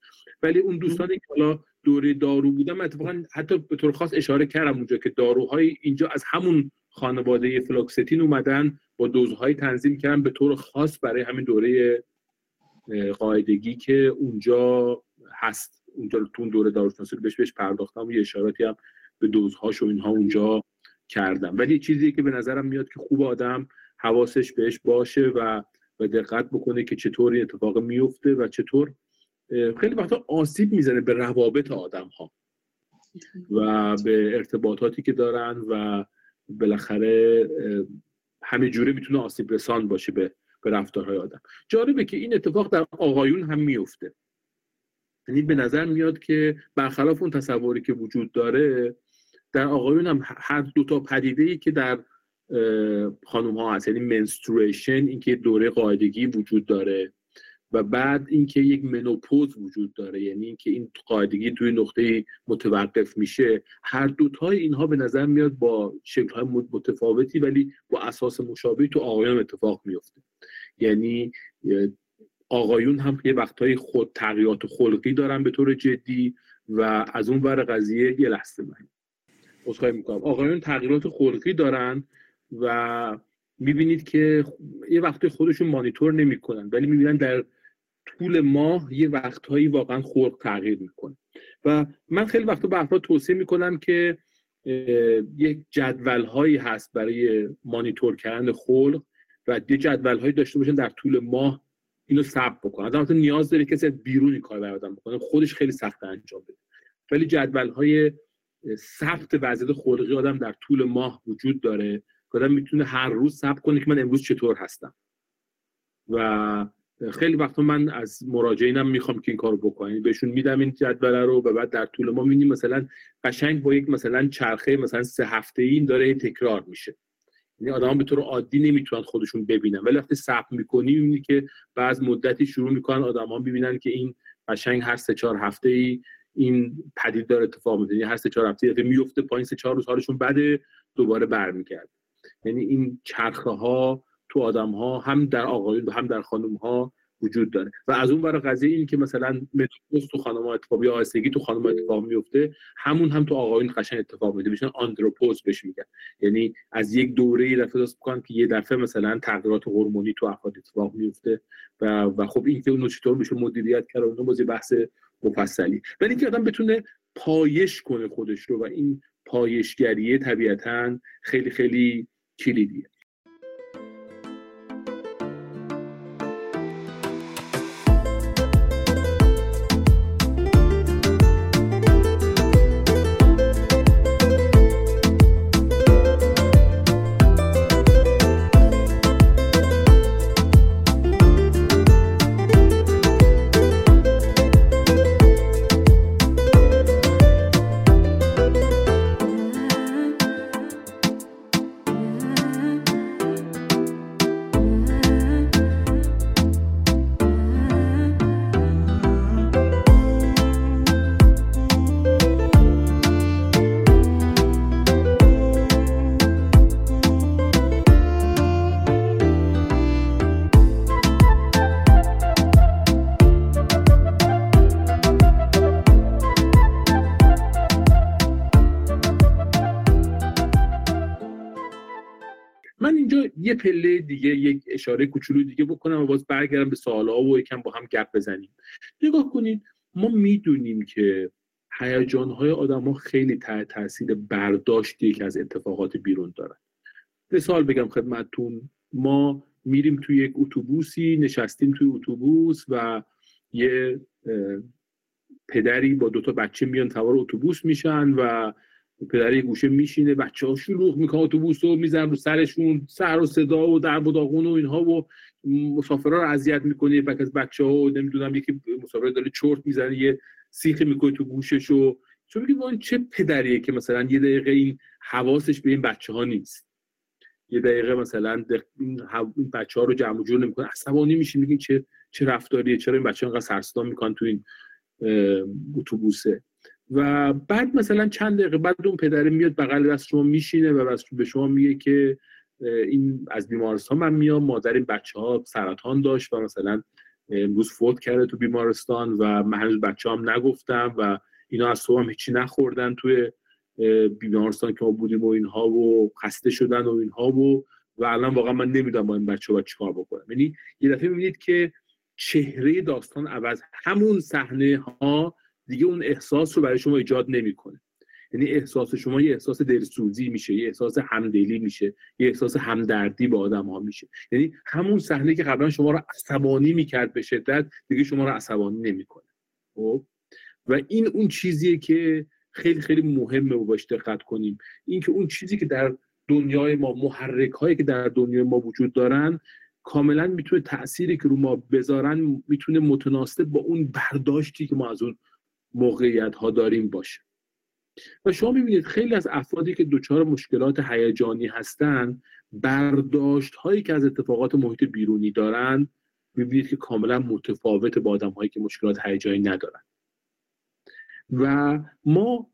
ولی اون دوستانی که حالا دوره دارو بودم اتفاقا حتی به طور خاص اشاره کردم اونجا که داروهای اینجا از همون خانواده فلوکستین اومدن با دوزهای تنظیم کردن به طور خاص برای همین دوره قاعدگی که اونجا هست. اونجا تو اون دوره داروشناسی بهش بهش پرداختم و یه اشاراتی هم به دوزهاش و اینها اونجا کردم. ولی چیزی که به نظرم میاد که خوب آدم حواسش بهش باشه و و دقت بکنه که چطور این اتفاق میفته و چطور خیلی وقتا آسیب می‌زنه به روابط آدم ها و به ارتباطاتی که دارن و بالاخره همه جوره می‌تونه آسیب رسان باشه به به رفتارهای آدم. جالبه که این اتفاق در آقایون هم میفته یعنی به نظر میاد که برخلاف اون تصوری که وجود داره در آقایون هم هر دو تا پدیده ای که در خانم ها هست یعنی منسترویشن اینکه دوره قاعدگی وجود داره و بعد اینکه یک منوپوز وجود داره یعنی اینکه این قاعدگی توی نقطه متوقف میشه هر دوتای اینها به نظر میاد با شکل متفاوتی ولی با اساس مشابهی تو آقایان اتفاق میفته یعنی آقایون هم یه وقتهای خود تغییرات خلقی دارن به طور جدی و از اون ور قضیه یه لحظه من. عذرخواهی می‌کنم. آقایون تغییرات خلقی دارن و می‌بینید که یه وقتی خودشون مانیتور نمی‌کنن ولی می‌بینن در طول ماه یه وقتهایی واقعا خلق تغییر می‌کنه. و من خیلی وقتا به افراد توصیه می‌کنم که یک جدول هایی هست برای مانیتور کردن خلق و یه جدول هایی داشته باشن در طول ماه اینو ثبت بکنن آدم نیاز داره کسی بیرون این کار برادم بکنه. خودش خیلی سخت انجام بده. ولی جدول های ثبت وضعیت خلقی آدم در طول ماه وجود داره. که آدم می‌تونه هر روز ثبت کنه که من امروز چطور هستم. و خیلی وقتا من از مراجعینم می‌خوام که این کارو بکنین بهشون میدم این جدول رو و بعد در طول ما می‌بینیم مثلا قشنگ با یک مثلا چرخه مثلا سه هفته این داره تکرار میشه. یعنی آدم به طور عادی نمی‌تونن خودشون ببینن. ولی وقتی ثبت می‌کنی می‌بینی که بعض مدتی شروع می‌کنن آدم ها ببینن که این قشنگ هر سه چهار هفته ای این پدید داره اتفاق میفته یعنی هر سه چهار هفته میفته پایین سه چهار روز حالشون بده دوباره برمیگرده. یعنی این چرخه ها تو آدم ها هم در آقایون هم در خانم ها وجود داره. و از اون برای قضیه این که مثلا متروپوز تو خانم اتفاق یا آسگی تو خانم اتفاق میفته همون هم تو آقایون قشنگ اتفاق میفته. میشن آندروپوز بهش میگن. یعنی از یک دوره یه دفعه بکنن که یه دفعه مثلا تغییرات هورمونی تو افراد اتفاق میفته و و خب این که اون چطور میشه مدیریت کرد اون بازی بحث مفصلی. ولی اینکه آدم بتونه پایش کنه خودش رو و این پایشگریه طبیعتا خیلی خیلی کلیدیه. پله دیگه یک اشاره کوچولو دیگه بکنم و باز برگردم به سوالها و یکم با هم گپ بزنیم. نگاه کنید ما می‌دونیم که هیجان های آدم ها خیلی تحت تاثیر برداشتی که از اتفاقات بیرون دارن. مثال بگم خدمتتون ما میریم توی یک اتوبوسی نشستیم توی اتوبوس و یه پدری با دوتا بچه میان سوار اتوبوس میشن و پدر یه گوشه میشینه بچه ها شلوغ می‌کنه اتوبوس رو میزن رو سرشون سر و صدا و در و داغون و اینها و مسافرها رو اذیت می‌کنه. یک از بچه ها و نمی‌دونم یکی مسافر داره چرت می‌زنه یه سیخی می‌کنه تو گوشش و چون میگه این چه پدریه که مثلا یه دقیقه این حواسش به این بچه ها نیست. یه دقیقه مثلا این بچه ها رو جمع جور نمی‌کنه. عصبانی میشه میگه چه چه رفتاریه چرا این بچه ها انقدر سرسدا می‌کنن تو این اتوبوسه؟ و بعد مثلا چند دقیقه بعد اون پدره میاد بغل دست شما میشینه و به شما میگه که این از بیمارستان من میام مادر این بچه ها سرطان داشت و مثلا امروز فوت کرده تو بیمارستان و من هنوز بچه هم نگفتم و اینا از صبح هم هیچی نخوردن توی بیمارستان که ما بودیم و اینها و خسته شدن و اینها و و الان واقعا من نمی‌دونم با این بچه ها چیکار بکنم. یعنی یه دفعه می‌بینید که چهره داستان عوض همون صحنه ها دیگه اون احساس رو برای شما ایجاد نمی‌کنه. یعنی احساس شما یه احساس دلسوزی میشه یه احساس همدلی میشه یه احساس همدردی با آدم ها میشه. یعنی همون صحنه که قبلا شما رو عصبانی می‌کرد به شدت دیگه شما رو عصبانی نمی‌کنه. خب؟ و این اون چیزیه که خیلی خیلی مهمه و باش دقت کنیم. این که اون چیزی که در دنیای ما محرک هایی که در دنیای ما وجود دارن کاملا می‌تونه تأثیری که رو ما بذارن می‌تونه متناسب با اون برداشتی که ما از اون موقعیت ها داریم باشه. و شما می‌بینید خیلی از افرادی که دچار مشکلات هیجانی هستند برداشت هایی که از اتفاقات محیط بیرونی دارن می‌بینید که کاملا متفاوت با آدم هایی که مشکلات هیجانی ندارن. و ما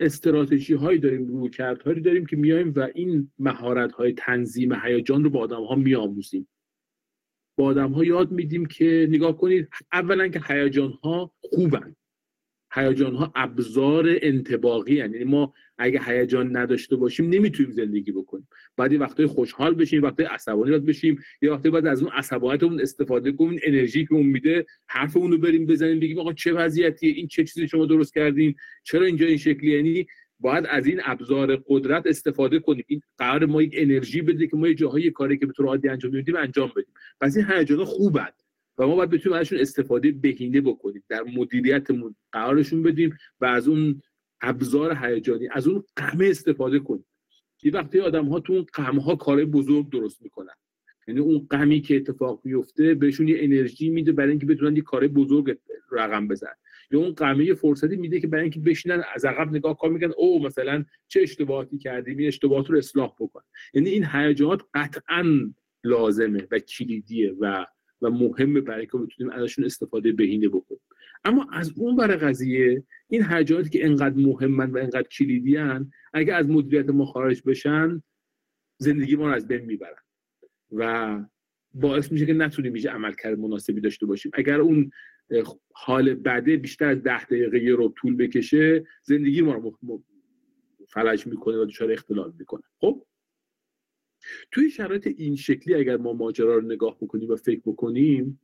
استراتژی هایی داریم رو هایی داریم که میایم و این مهارت های تنظیم هیجان رو با آدم ها میآموزیم. با آدم ها یاد میدیم که نگاه کنید اولا که هیجان ها خوبن. هیجان ها ابزار انتباقی. یعنی ما اگه هیجان نداشته باشیم نمی‌تونیم زندگی بکنیم. بعد یه وقتای خوشحال بشیم وقتی عصبانی باید بشیم یه وقتی باید از اون عصبانیتمون استفاده کنیم انرژی که اون میده حرف اونو بریم بزنیم بگیم آقا چه وضعیتیه؟ این چه چیزی شما درست کردین؟ چرا اینجا این شکلی یعنی باید از این ابزار قدرت استفاده کنیم. این قرار ما یک انرژی بده که ما یه جاهای کاری که به طور عادی انجام میدیم انجام بدیم. پس این هیجانا خوبن. و ما باید بتونیم ازشون استفاده بهینه بکنیم در مدیریتمون قرارشون بدیم و از اون ابزار هیجانی از اون قمه استفاده کنیم. یه وقتی آدم ها تو اون قمه ها کار بزرگ درست می‌کنن. یعنی اون غمی که اتفاق میفته بهشون یه انرژی میده برای اینکه بتونن یه کار بزرگ رقم بزنن. یا اون قمه فرصتی میده که برای اینکه بشینن از عقب نگاه کار می‌کنن او مثلا چه اشتباهاتی کردیم این اشتباهات رو اصلاح بکن. یعنی این هیجانات قطعا لازمه و کلیدیه و و مهمه برای که بتونیم ازشون استفاده بهینه بکنیم. اما از اون برای قضیه این هیجاناتی که انقدر مهمن و انقدر کلیدی هن اگه از مدیریت ما خارج بشن زندگی ما رو از بین می‌برن. و باعث میشه که نتونیم میشه عملکرد مناسبی داشته باشیم. اگر اون حال بده بیشتر از ده دقیقه رو طول بکشه زندگی ما رو فلج می‌کنه و دچار اختلال می‌کنه. خب؟ توی شرایط این شکلی اگر ما ماجرا رو نگاه بکنیم و فکر بکنیم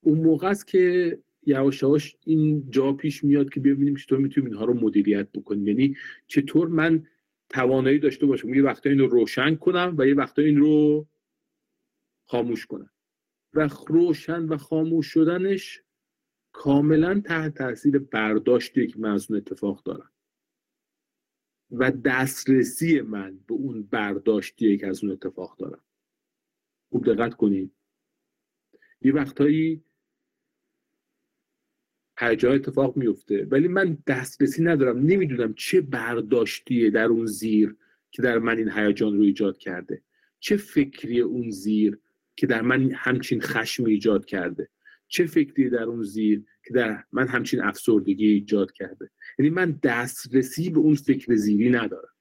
اون موقع است که یواش این جا پیش میاد که ببینیم چطور می‌تونیم اینها رو مدیریت بکنیم. یعنی چطور من توانایی داشته باشم یه وقتا این رو روشن کنم و یه وقتا این رو خاموش کنم. و روشن و خاموش شدنش کاملا تحت تاثیر برداشتی که من از اون اتفاق دارم و دسترسی من به اون برداشتی که از اون اتفاق دارم. خوب دقت کنید. یه وقتایی هر جا اتفاق میفته ولی من دسترسی ندارم. نمی‌دونم چه برداشتیه در اون زیر که در من این هیجان رو ایجاد کرده. چه فکری اون زیر که در من همچین خشم ایجاد کرده. چه فکری در اون زیر که در من همچین افسردگی ایجاد کرده؟ یعنی من دسترسی به اون فکر زیری ندارم.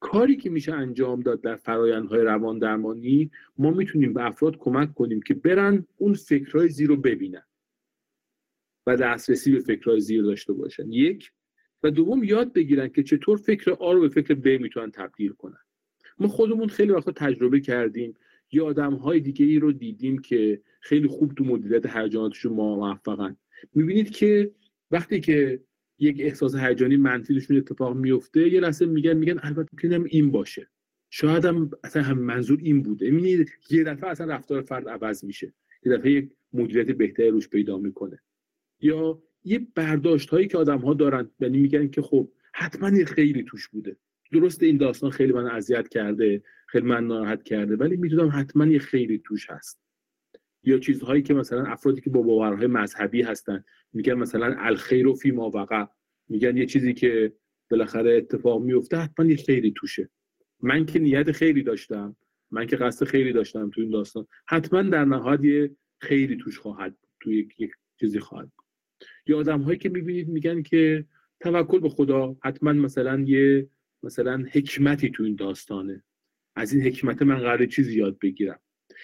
کاری که میشه انجام داد در فرایندهای روان درمانی ما می‌تونیم به افراد کمک کنیم که برن اون فکرهای زیر رو ببینن و دسترسی به فکرهای زیر داشته باشن. یک. و دوم یاد بگیرن که چطور فکر آ رو به فکر ب می‌تونن تبدیل کنن. ما خودمون خیلی وقتا تجربه کردیم یا آدم های دیگه ای رو دیدیم که خیلی خوب تو مدیریت هیجاناتشون موفقن. می‌بینید که وقتی که یک احساس هیجانی منفی اتفاق میفته یه لحظه میگن میگن البته می‌تونم این باشه. شاید هم اصلا هم منظور این بوده. می‌بینید یه دفعه اصلا رفتار فرد عوض میشه. یه دفعه یک مدیریت بهتری روش پیدا می‌کنه. یا یه برداشت هایی که آدم ها دارن یعنی میگن که خب حتما یه خیلی توش بوده. درست این داستان خیلی من اذیت کرده خیلی من ناراحت کرده ولی می‌دونم حتما یه خیلی توش هست. یا چیزهایی که مثلا افرادی که با باورهای مذهبی هستن میگن مثلا الخیر و فی ما وقع. میگن یه چیزی که بالاخره اتفاق میفته حتما یه خیلی توشه. من که نیت خیلی داشتم من که قصد خیلی داشتم تو این داستان حتما در نهایت یه خیلی توش خواهد تو یک چیزی خواهد یا آدم هایی که می‌بینید میگن که توکل به خدا حتما مثلا یه مثلا حکمتی تو این داستانه. از این حکمت من قرار چیزی یاد بگیرم.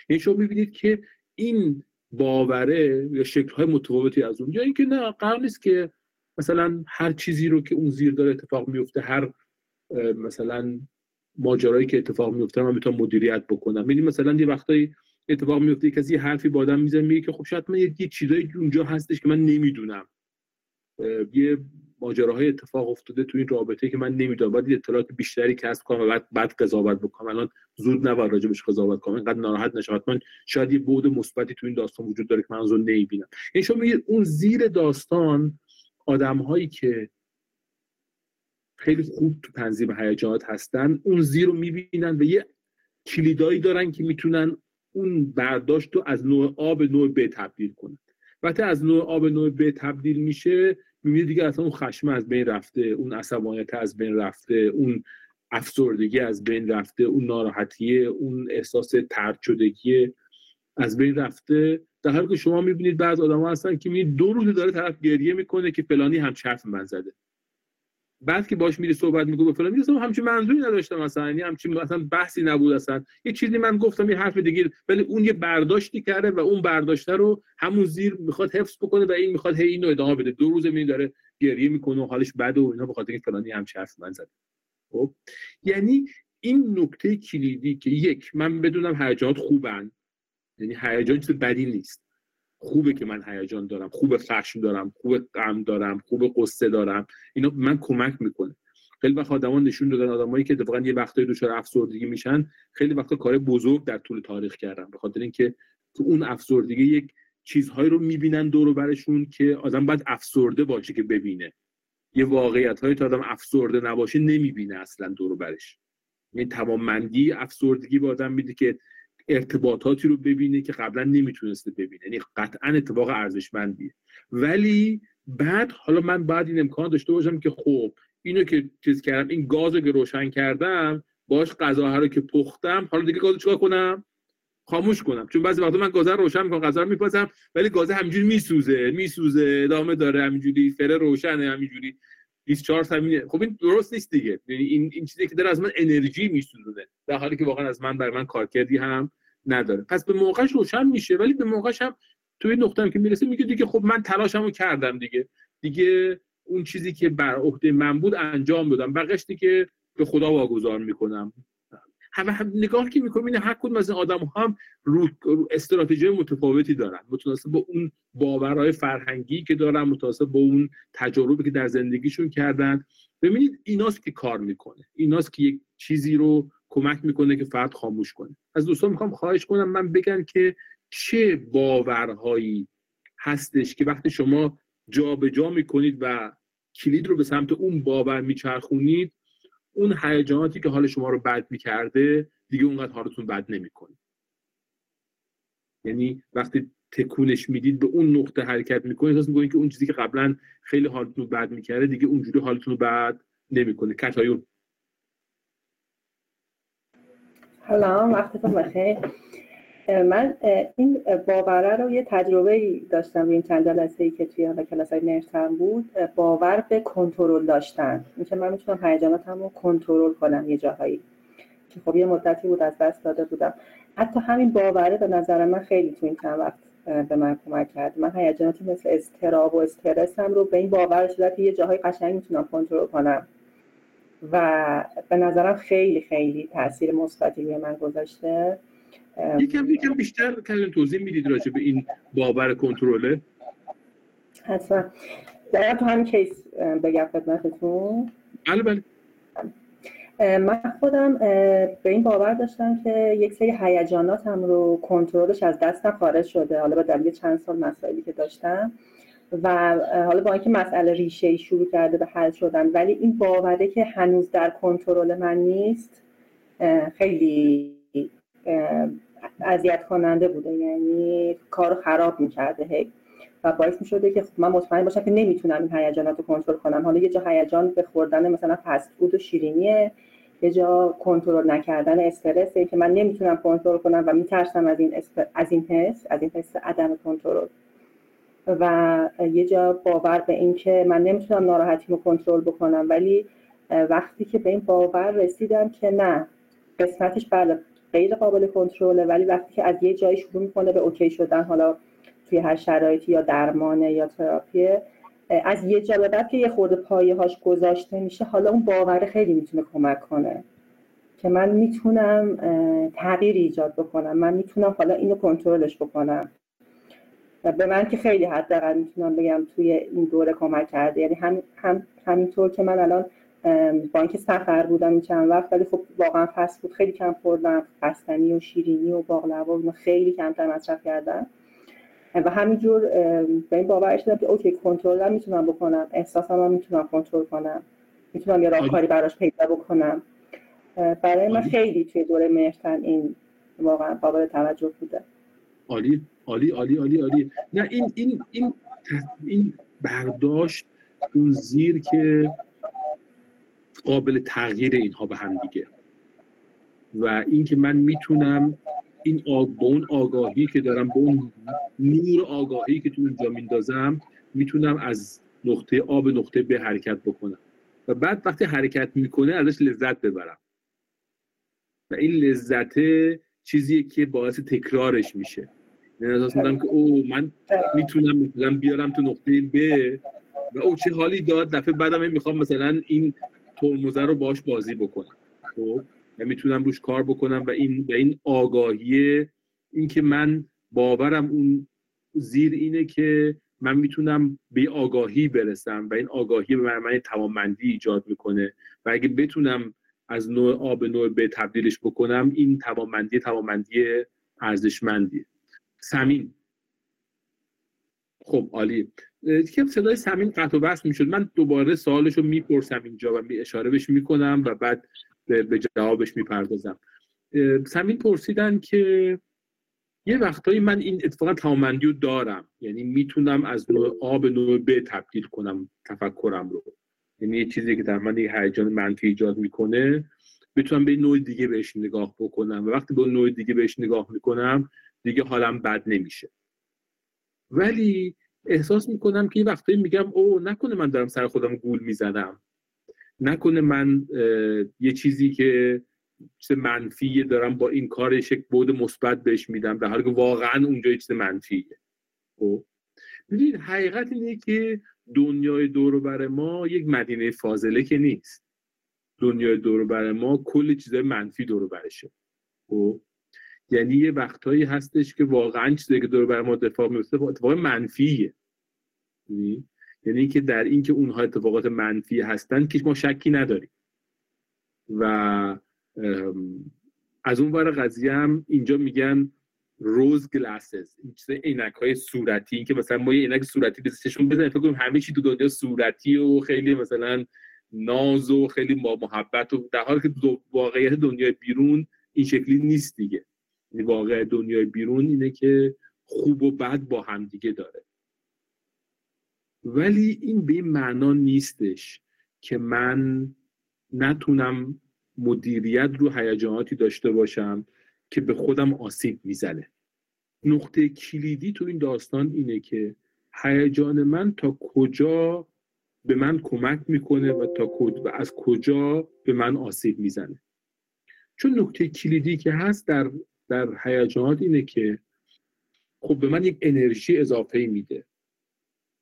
یعنی شما می‌بینید که این باوره یا شکلهای متفاوتی از اون یا اینکه نه قرار نیست که مثلا هر چیزی رو که اون زیر داره اتفاق میفته هر مثلا ماجرایی که اتفاق میفته من می‌تونم مدیریت بکنم. می‌دونی مثلا یه وقتایی اتفاق میفته کسی حرفی با آدم می‌زنه میگه که خب شاید من یه چیزایی اونجا هستش که من نمی‌دونم. یه ماجراهای اتفاق افتاده تو این رابطه که من نمی‌دونم. باید اطلاعات بیشتری کسب کنم و بعد بعد قضاوت بکنم. الان زود نباید راجبش قضاوت کنم. اینقدر ناراحت نشم. من شاید یه بود مثبتی تو این داستان وجود داره که من اون نمی‌بینم. این شما میگید اون زیر داستان آدم هایی که خیلی خوب تو تنظیم هیجانات هستن اون زیر رو می‌بینن و یه کلیدایی دارن که می‌تونن اون برداشت رو از نوع آب نوع ب تبدیل کنن. وقتی از نوع آب نوع ب تبدیل میشه می‌بینی دیگه اصلا اون خشم از بین رفته اون عصبانیت از بین رفته اون افسردگی از بین رفته اون ناراحتیه اون احساس ترد شدگی از بین رفته. در حالی که شما می‌بینید بعض آدم ها هستن که می‌بینید دو روز داره طرف گریه می‌کنه که فلانی هم چرف من زده. بعد که باش میری صحبت به فلان میگم همچین منظوری نداشتم مثلا یعنی همچین مثلا بحثی نبود اصلا. یه چیزی من گفتم یه حرف دیگه ولی اون یه برداشتی کرده و اون برداشته رو همون زیر می‌خواد حفظ بکنه و این می‌خواد هی اینو ادامه بده. دو روز می داره گریه می‌کنه و حالش بده و اینا به خاطر اینکه فلانی هم حرف من زد خب؟ یعنی این نکته کلیدی که یک من بدونم هیجانات خوبن یعنی هیجان چیز بدی نیست. خوبه که من هیجان دارم خوب خشم دارم خوب غم دارم خوب قصه دارم. اینا من کمک می‌کنه. خیلی وقت آدما نشون دادن آدمایی که واقعا یه وقتایی دچار افسردگی میشن خیلی وقتا کار بزرگ در طول تاریخ کردن به خاطر اینکه تو اون افسردگی یک چیزهایی رو می‌بینن دور برشون که آدم باید افسرده باشه که ببینه. یه واقعیت های تا آدم افسرده نباشه نمی‌بینه اصلا دور برش. یعنی تمام افسردگی به آدم میده که ارتباطاتی رو ببینه که قبلا نمی‌تونسته ببینه. یعنی قطعا اتفاق ارزشمندیه. ولی بعد حالا من بعد این امکان داشته باشم که خب اینو که چیز کردم این گاز رو که روشن کردم باش غذاها رو که پختم حالا دیگه گاز چیکار کنم؟ خاموش کنم. چون بعضی وقتا من گاز رو روشن می‌کنم غذا رو میپزم ولی گاز همینجوری میسوزه میسوزه ادامه داره همینجوری فره روشنه همینجوری. دیسچارج همینه خب این درست نیست دیگه. یعنی این این چیزی که داره از من انرژی میسوزونه. در حالی که واقعا از من برای من کارکردی هم نداره. پس به موقعش روشن میشه ولی به موقعش هم توی نقطه که می‌رسه میگه دیگه خب من تلاشمو کردم دیگه. دیگه اون چیزی که بر عهده من بود انجام دادم. بقیش دیگه به خدا واگذار می‌کنم. همه هم نگاه که می‌کنم اینه هر کدوم از این آدم هم رو, استراتژی متفاوتی دارن. متناسب با اون باورهای فرهنگی که دارن متناسب با اون تجربه که در زندگیشون کردن. ببینید ایناست که کار می‌کنه. ایناست که یک چیزی رو کمک می‌کنه که فرد خاموش کنه. از دوستان می‌خوام خواهش کنم من بگن که چه باورهایی هستش که وقتی شما جابجا جا می‌کنید و کلید رو به سمت اون باور میچرخونید اون هیجاناتی که حال شما رو بد می‌کرده دیگه اونقدر حالتون بد نمی‌کنه. یعنی وقتی تکونش می‌دید به اون نقطه حرکت می‌کنید احساس می‌کنید که اون چیزی که قبلا خیلی حالتون رو بد می‌کرده دیگه اونجوری حالتون رو بد نمی‌کنه. کتایون سلام وقتتون بخیر. من این باوره رو یه تجربه داشتم این چند جلسه ای که توی حالا کلاس های بود. باور به کنترل داشتن. اینکه من می‌تونم هیجاناتم رو کنترل کنم یه جاهایی. که خب یه مدتی بود از دست داده بودم. حتی همین باوره به نظر من خیلی تو این چند وقت به من کمک کرد. من هیجاناتی مثل استراب و استرسم رو به این باور رسیدم که یه جاهای قشنگ می‌تونم کنترل کنم. و به نظرم خیلی خیلی تاثیر مثبتی روی من گذاشته. یکم یکم بیشتر کلمه توضیح می‌دید راجع به این باور کنترله؟ حتما. در تو همین کیس بگم خدمتتون؟ بله بله. من خودم به این باور داشتم که یک سری هیجاناتم رو کنترلش از دستم خارج شده حالا به دلیل چند سال مسائلی که داشتم و حالا با اینکه مسئله ریشه ای شروع کرده به حل شدن ولی این باوره که هنوز در کنترل من نیست خیلی اذیت کننده بوده. یعنی کار خراب می‌کرده هی. و باعث می‌شده که من مطمئن باشم که نمی‌تونم این هیجانات رو کنترل کنم. حالا یه جا هیجان به خوردن مثلا فست فود و شیرینیه یه جا کنترل نکردن استرسه که من نمی‌تونم کنترل کنم و میترسم از این از این حس از این حس عدم کنترل. و یه جا باور به این که من نمی‌تونم ناراحتی رو کنترل بکنم ولی وقتی که به این باور رسیدم که نه قسمتش بله غیر قابل کنترله ولی وقتی که از یه جایی شروع می‌کنه به اوکی شدن حالا توی هر شرایطی یا درمانه یا تراپیه از یه جا که یه خورده پایه هاش گذاشته میشه حالا اون باور خیلی می‌تونه کمک کنه که من می‌تونم تغییر ایجاد بکنم. من می‌تونم حالا اینو کنترلش بکنم. و به من که خیلی حداقل می‌تونم بگم توی این دوره کمک کرده. یعنی هم, هم همینطور که من الان با اینکه سفر بودم این چند وقت ولی خب واقعا فست بود. خیلی کم خوردم. بستنی و شیرینی و باقلوا و خیلی کمتر مصرف کردم. و همینجور به این باور شدم که اوکی کنترل می‌تونم بکنم. احساسم هم می‌تونم کنترل کنم. می‌تونم یه راهکاری براش پیدا بکنم. برای من خیلی توی دوره مرتن این واقعا قابل توجه بوده. عالی عالی عالی عالی عالی. نه این این این این برداشت اون زیر که قابل تغییر اینها به هم دیگه. و اینکه من می‌تونم این آگ... اون آگاهی که دارم به اون نور آگاهی که تو اونجا میندازم می‌تونم از نقطه آب نقطه به حرکت بکنم. و بعد وقتی حرکت می‌کنه ازش لذت ببرم. و این لذت چیزیه که باعث تکرارش میشه. یعنی احساس می‌کنم که او من می‌تونم مثلا بیارم تو نقطه ب و او چه حالی داد. دفعه بعدم می‌خوام مثلا این ترمزه رو باش بازی بکنم. خب؟ و می‌تونم روش کار بکنم و این و این آگاهی این که من باورم اون زیر اینه که من می‌تونم به آگاهی برسم و این آگاهی به من توانمندی ایجاد می‌کنه. و اگه بتونم از نوع آب به نوع به تبدیلش بکنم این توانمندی توانمندی ارزشمندیه. سمین خب عالی. که صدای سمین قطع و بس می‌شد. من دوباره سوالش رو می‌پرسم اینجا و اشاره بهش می‌کنم و بعد به جوابش می‌پردازم. سمین پرسیدن که یه وقتایی من این اتفاقا توانمندی رو دارم. یعنی می‌تونم از نوع آ به نوع ب تبدیل کنم تفکرم رو. یعنی یه چیزی که در من یه هیجان منفی ایجاد می‌کنه بتونم به نوع دیگه بهش نگاه بکنم. و وقتی به نوع دیگه بهش نگاه می‌کنم دیگه حالم بد نمیشه. ولی احساس می‌کنم که یه وقتایی میگم او نکنه من دارم سر خودم گول می‌زنم. نکنه من یه چیزی که چیز منفیه دارم با این کارش یک بود مثبت بهش میدم. در حالی که واقعا اونجا چیز منفیه. خب. ببینید حقیقت اینه که دنیای دور بر ما یک مدینه فاضله که نیست. دنیای دور بر ما کل چیزای منفی دور برشه. خب. یعنی یه وقتهایی هستش که واقعا چیزی که دور بر ما دفاع میفته اتفاق منفیه. یعنی, یعنی اینکه در اینکه اونها اتفاقات منفی هستن که ما شکی نداریم. و از اون ور قضیه هم اینجا میگن روز گلاسز این چیز عینک های صورتی که مثلا ما یه عینک صورتی به چشمون بزنیم فکر کنیم همه چی تو دنیا صورتی و خیلی مثلا ناز و خیلی با محبت و در حالی که واقعیت دنیای بیرون این شکلی نیست دیگه. واقع دنیای بیرون اینه که خوب و بد با هم دیگه داره. ولی این به این معنا نیستش که من نتونم مدیریت رو هیجاناتی داشته باشم که به خودم آسیب می‌زنه. نقطه کلیدی تو این داستان اینه که هیجان من تا کجا به من کمک می‌کنه و تا و از کجا به من آسیب می‌زنه. چون نقطه کلیدی که هست در در هیجانات اینه که خب به من یک انرژی اضافه میده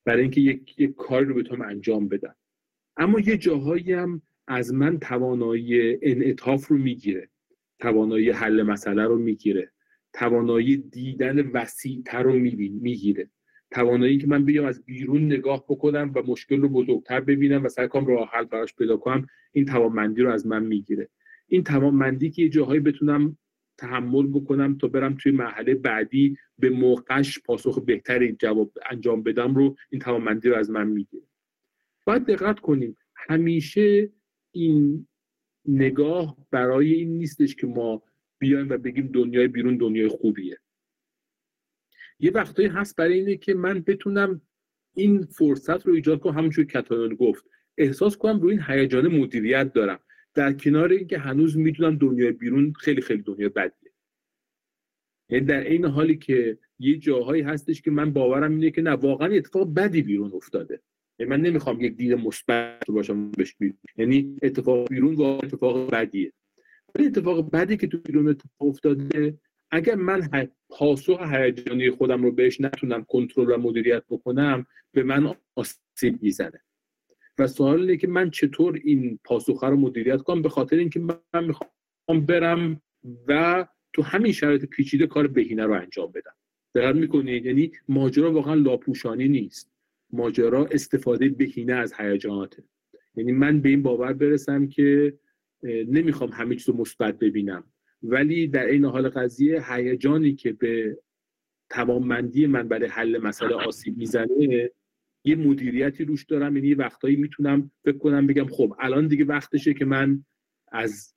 برای اینکه یک, یک کاری رو بتونم انجام بدم. اما یه جاهایی هم از من توانایی انعطاف رو می‌گیره توانایی حل مسئله رو می‌گیره توانایی دیدن وسیعتر رو می‌گیره. توانایی که من بیام از بیرون نگاه بکنم و مشکل رو بزرگتر ببینم و سعی کنم راه حل براش پیدا کنم این توانمندی رو از من می‌گیره. این توانمندی که یه جاهایی بتونم تحمل بکنم تا برم توی مرحله بعدی به موقعش پاسخ بهتری جواب انجام بدم رو این توانمندی رو از من می‌گیره. باید دقت کنیم. همیشه این نگاه برای این نیستش که ما بیایم و بگیم دنیای بیرون دنیای خوبیه. یه وقتایی هست برای اینه که من بتونم این فرصت رو ایجاد کنم. همونجور کتانون گفت. احساس کنم روی این هیجان مدیریت دارم. در کنار اینکه هنوز می‌دونم دنیای بیرون خیلی خیلی دنیا بدیه. یعنی در این حالی که یه جاهایی هستش که من باورم اینه که نه واقعا اتفاق بدی بیرون افتاده. یعنی من نمی‌خوام یک دید مثبت باشم بهش یعنی اتفاق بیرون واقعا اتفاق بدیه. ولی اتفاق بدی که تو بیرون اتفاق افتاده اگر من پاسخ هیجانی خودم رو بهش نتونم کنترل و مدیریت بکنم به من آسیب می‌زنه. و سوال اینه که من چطور این پاسخ رو مدیریت کنم به خاطر اینکه من می‌خوام برم و تو همین شرایط پیچیده کار بهینه رو انجام بدم. دقت می‌کنید؟ یعنی ماجرا واقعا لاپوشانی نیست. ماجرا استفاده بهینه از هیجاناته. یعنی من به این باور برسم که نمی‌خوام همه چیز رو مثبت ببینم. ولی در این حال قضیه هیجانی که به توانمندی من برای حل مسئله آسیب می‌زنه یه مدیریتی روش دارم یعنی یه وقتایی می‌تونم فکر کنم بگم خب الان دیگه وقتشه که من از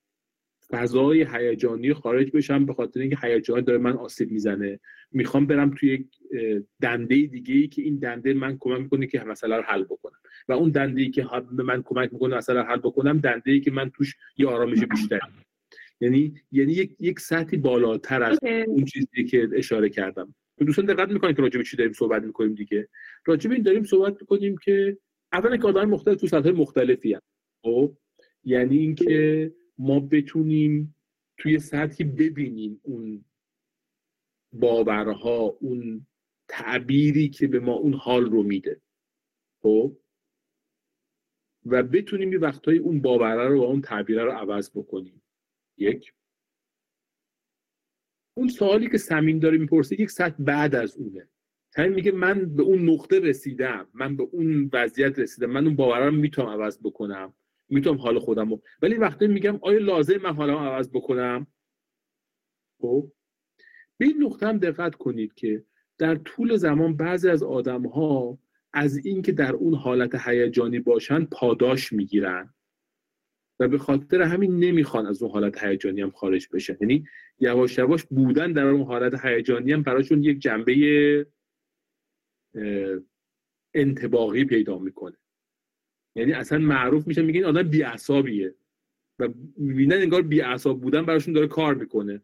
فضای هیجانی خارج بشم به خاطر اینکه هیجان داره من آسیب می‌زنه. می‌خوام برم توی یک دنده دیگه ای که این دنده من کمک می‌کنه که مسئله رو حل بکنم. و اون دنده ای که به من کمک می‌کنه مسئله رو حل بکنم دنده ای که من توش یه آرامش بیشتر یعنی یعنی یک یک سطحی بالاتر از اون چیزی که اشاره کردم. دوستان دقت می‌کنید که راجع به چی داریم صحبت می‌کنیم دیگه. راجع این داریم صحبت می‌کنیم که اولا که آدم مختلف تو سطح مختلفی هم. خب؟ یعنی اینکه ما بتونیم توی سطحی ببینیم اون باورها اون تعبیری که به ما اون حال رو میده. خب؟ و بتونیم یه وقتایی اون باوره رو و اون تعبیره رو عوض بکنیم. یک. اون سوالی که سمین داره می‌پرسه یک سطح بعد از اونه. همین میگه من به اون نقطه رسیدم من به اون وضعیت رسیدم من اون باور رو می‌تونم عوض بکنم می‌تونم حال خودم رو. ولی وقتی میگم آیا لازم من حالم عوض بکنم؟ خب. به این نقطه هم دقت کنید که در طول زمان بعضی از آدم ها از اینکه در اون حالت هیجانی باشن پاداش می‌گیرن. و به خاطر همین نمی‌خوان از اون حالت هیجانی هم خارج بشن یعنی یواش یواش بودن در اون حالت هیجانی هم براشون یک جنبه انتباقی پیدا می‌کنه. یعنی اصلا معروف میشه میگن آدم بیعصابیه و می‌بینن انگار بیعصاب بودن براشون داره کار می‌کنه.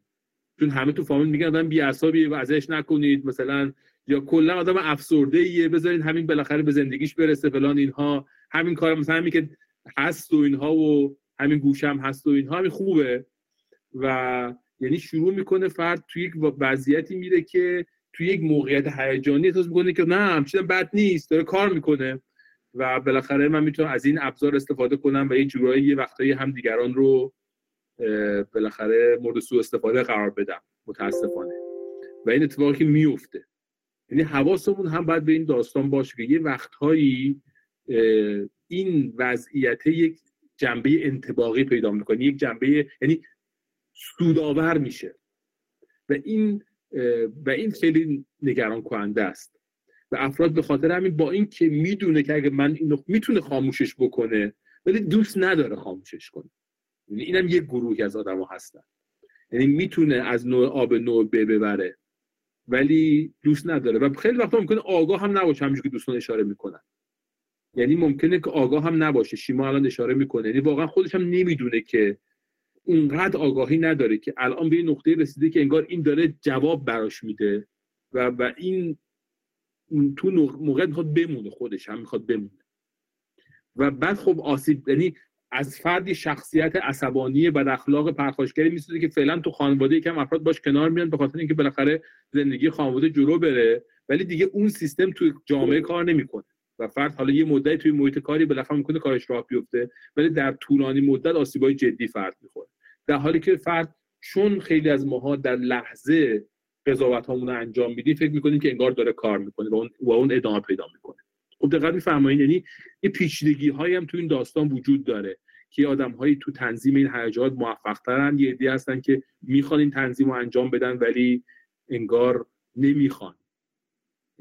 چون همه تو فامیل میگن آدم بیعصابیه و ازش نکنید. مثلا یا کلا آدم افسرده ایه بذارین همین بالاخره به زندگیش برسه فلان اینها. همین کار مثلا همین که هست و اینها و همین گوشم هست و اینها همین خوبه. و یعنی شروع می‌کنه فرد توی یک وضعیتی میره که توی یک موقعیت هیجانی احساس می‌کنه که نه همچین بد نیست داره کار می‌کنه. و بالاخره من می‌تونم از این ابزار استفاده کنم و یه جورایی یه وقتایی هم دیگران رو بالاخره مورد سوء استفاده قرار بدم. متاسفانه. و این اتفاقی که میفته یعنی حواسمون هم باید به این داستان باشه که یه وقتهایی این وضعیت یک جنبه انتباقی پیدا می‌کنه. یک جنبه یعنی سودآور میشه. و این و این خیلی نگران کننده است. و افراد به خاطر همین با این که می‌دونه که اگه من اینو می‌تونه خاموشش بکنه ولی دوست نداره خاموشش کنه. یعنی اینم یک گروهی از آدم ها هستن. یعنی می‌تونه از نوع آب نوع ب ببره ولی دوست نداره. و خیلی وقتا ممکنه آگاه هم نباشه همینجور که دوستان اشاره می‌کنن. یعنی ممکنه که آگاه هم نباشه. شیما الان اشاره می‌کنه. یعنی واقعا خودش هم نمی‌دونه که اونقدر آگاهی نداره که الان به نقطه رسیده که انگار این داره جواب براش میده و و این تو موقع می‌خواد بمونه. خودش هم می‌خواد بمونه. و بعد خب آسیب یعنی از فردی شخصیت عصبانی بد اخلاق پرخاشگری می‌سازه که فعلا تو خانواده یکم افراد باش کنار میان به خاطر اینکه بالاخره زندگی خانواده جلو بره. ولی دیگه اون سیستم تو جامعه کار نمی‌کنه. و فرد حالا یه مدتی توی محیط کاری بالاخره می‌کنه کارش راه بیفته ولی در طولانی مدت آسیبای جدی فرد می‌خوره. در حالی که فرد چون خیلی از ماها در لحظه قضاوت رو انجام میدیم فکر می‌کنیم که انگار داره کار می‌کنه و اون, و اون ادامه پیدا می‌کنه. خب دقت میفرمایید یعنی یه پیچیدگی هایی هم تو این داستان وجود داره که آدم هایی تو تنظیم این هیجانات موفق ترن یه هستن که می‌خوان این تنظیم رو انجام بدن ولی انگار نمی‌خوان.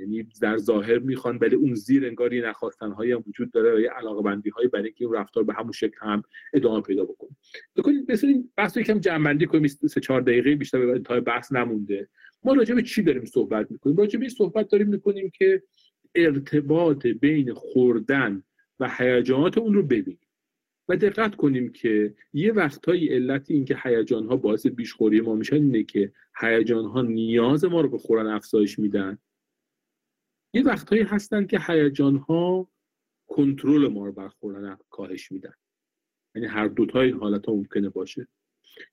یعنی در ظاهر می‌خوان ولی اون زیر انگار یه نخواستن هایی هم وجود داره و یه علاقه بندی هایی برای اینکه این رفتار به همون شکل هم ادامه پیدا بکنه. بکنید این بحث یکم جمع بندی کنیم سه چهار دقیقه بیشتر به انتهای بحث نمونده. ما راجع به چی داریم صحبت می‌کنیم؟ راجع به صحبت داریم می‌کنیم که ارتباط بین خوردن و هیجانات اون رو ببینیم و دقت کنیم که یه وقتهایی علت این که هیجان ها باعث بیشخوری ما میشن اینه که هیجان ها نیاز ما رو به خوردن افزایش میدن. یه وقتهایی هستن که هیجان ها کنترل ما رو بر خوردن کاهش میدن. یعنی هر دوتا این حالت ها ممکنه باشه.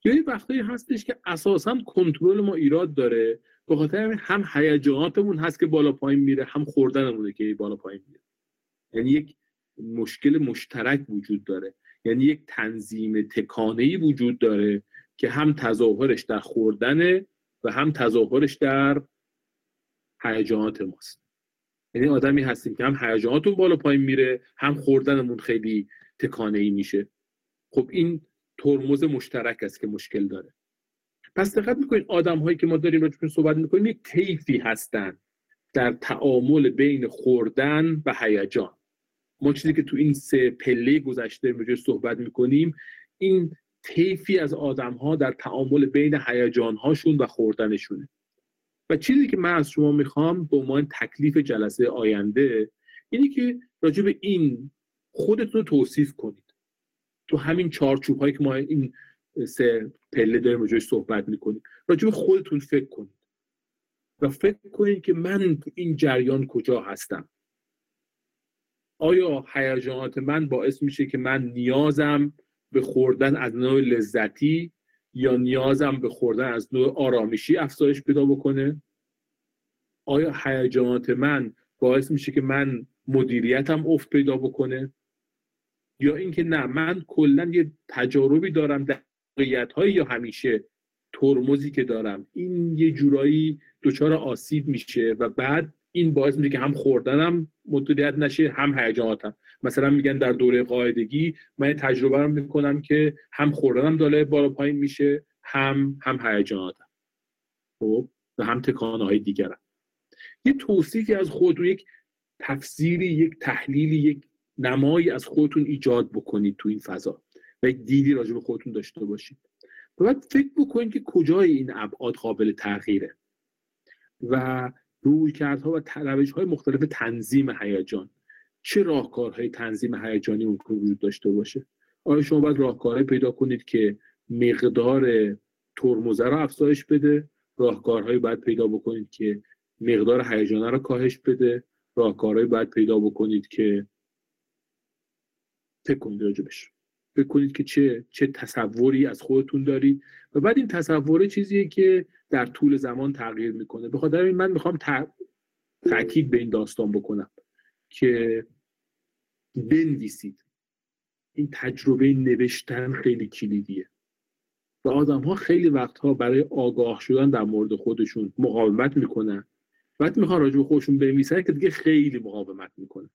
یا یه وقتهایی هستش که اساسا کنترل ما ایراد داره به خاطر هم هیجاناتمون هست که بالا پایین میره هم خوردنمونه که بالا پایین میره. یعنی یک مشکل مشترک وجود داره. یعنی یک تنظیم تکانه وجود داره که هم تظاهرش در خوردنه و هم تظاهرش در هیجانات ماست. یعنی آدمی هستیم که هم هیجاناتون بالا پایین میره هم خوردنمون خیلی تکانه ای میشه. خب این ترمز مشترک است که مشکل داره. پس دقت می‌کنید آدم هایی که ما داریم راجبشون صحبت می‌کنیم یک طیفی هستن در تعامل بین خوردن و هیجان. ما چیزی که تو این سه پله گذشته راجع صحبت می‌کنیم این طیفی از آدم ها در تعامل بین هیجان هاشون و خوردنشونه. و چیزی که من از شما می‌خوام به عنوان تکلیف جلسه آینده اینه که راجع به این خودتون رو توصیف کنید. تو همین چارچوب هایی که ما این سه پله داریم راجعش صحبت می‌کنیم راجع به خودتون فکر کنید و فکر کنید که من تو این جریان کجا هستم. آیا هیجانات من باعث میشه که من نیازم به خوردن از نوع لذتی یا نیازم به خوردن از نوع آرامشی افزایش پیدا بکنه؟ آیا هیجانات من باعث میشه که من مدیریتم افت پیدا بکنه؟ یا اینکه نه من کلا یه تجاربی دارم در های یا همیشه ترمزی که دارم. این یه جورایی دچار آسیب میشه و بعد این باعث میشه که هم خوردنم مدیریت نشه هم هیجاناتم. مثلا میگن در دوره قاعدگی من تجربه رو می‌کنم که هم خوردنم داره بالا پایین میشه هم هم هیجاناتم خب؟ و هم تکانه های دیگرم. یه توصیفی از خودتون یک تفسیری یک تحلیلی یک نمایی از خودتون ایجاد بکنید تو این فضا و یک دیدی راجع به خودتون داشته باشید. و بعد فکر بکنید که کجای این ابعاد قابل تغییره. و رویکردها و روش های مختلف تنظیم هیجان. چه راهکارهای تنظیم هیجانی ممکن وجود داشته باشه؟ آیا شما باید راهکارهایی پیدا کنید که مقدار ترمزه رو افزایش بده؟ راهکارهایی باید پیدا بکنید که مقدار هیجانه رو کاهش بده؟ راهکارهایی باید پیدا بکنید که فکر کنید راجبش فکر کنید که چه چه تصوری از خودتون دارید. و بعد این تصوره چیزیه که در طول زمان تغییر می‌کنه. به خاطر این من می‌خوام تاکید به این داستان بکنم. که بنویسید. این تجربه نوشتن خیلی کلیدیه. و آدم ها خیلی وقتها برای آگاه شدن در مورد خودشون مقاومت می‌کنن. وقتی می‌خوان راجع به خودشون بنویسن که دیگه خیلی مقاومت می‌کنن.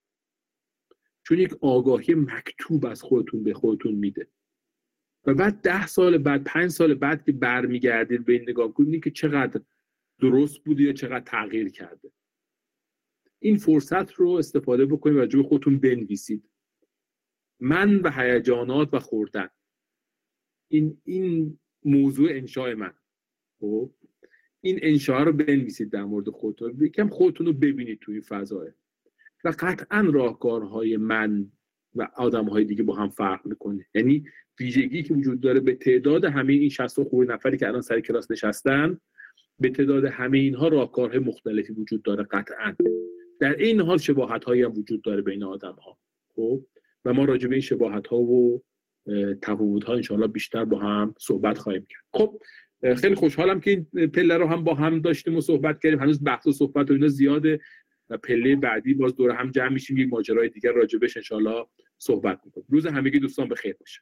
چون یک آگاهی مکتوب از خودتون به خودتون میده. و بعد ده سال بعد پنج سال بعد که برمیگردید به این نگاه کنید که چقدر درست بوده یا چقدر تغییر کرده. این فرصت رو استفاده بکنید و جوی خودتون بنویسید. من و هیجانات و خوردن. این این موضوع انشاء من. خب؟ این انشاء رو بنویسید در مورد خودتون. یکم خودتون رو ببینید توی فضای. و قطعا راهکارهای من و آدم های دیگه با هم فرق می‌کنه. یعنی ویژگی که وجود داره به تعداد همه این 60 خوب نفری که الان سر کلاس نشستن به تعداد همه اینها راهکارهای مختلفی وجود داره قطعا. در این حال شباهت هایی هم وجود داره بین آدم ها خب؟ و ما راجع به این شباهت ها و تفاوت ها انشاءالله بیشتر با هم صحبت خواهیم کرد. خب خیلی خوشحالم که این پله رو هم با هم داشتیم و صحبت کردیم. هنوز بحث و صحبت و اینا زیاده و پله بعدی باز دور هم جمع میشیم یک ماجرای دیگر راجبش انشاءالله صحبت می‌کنیم. روز همگی دوستان بخیر باشه.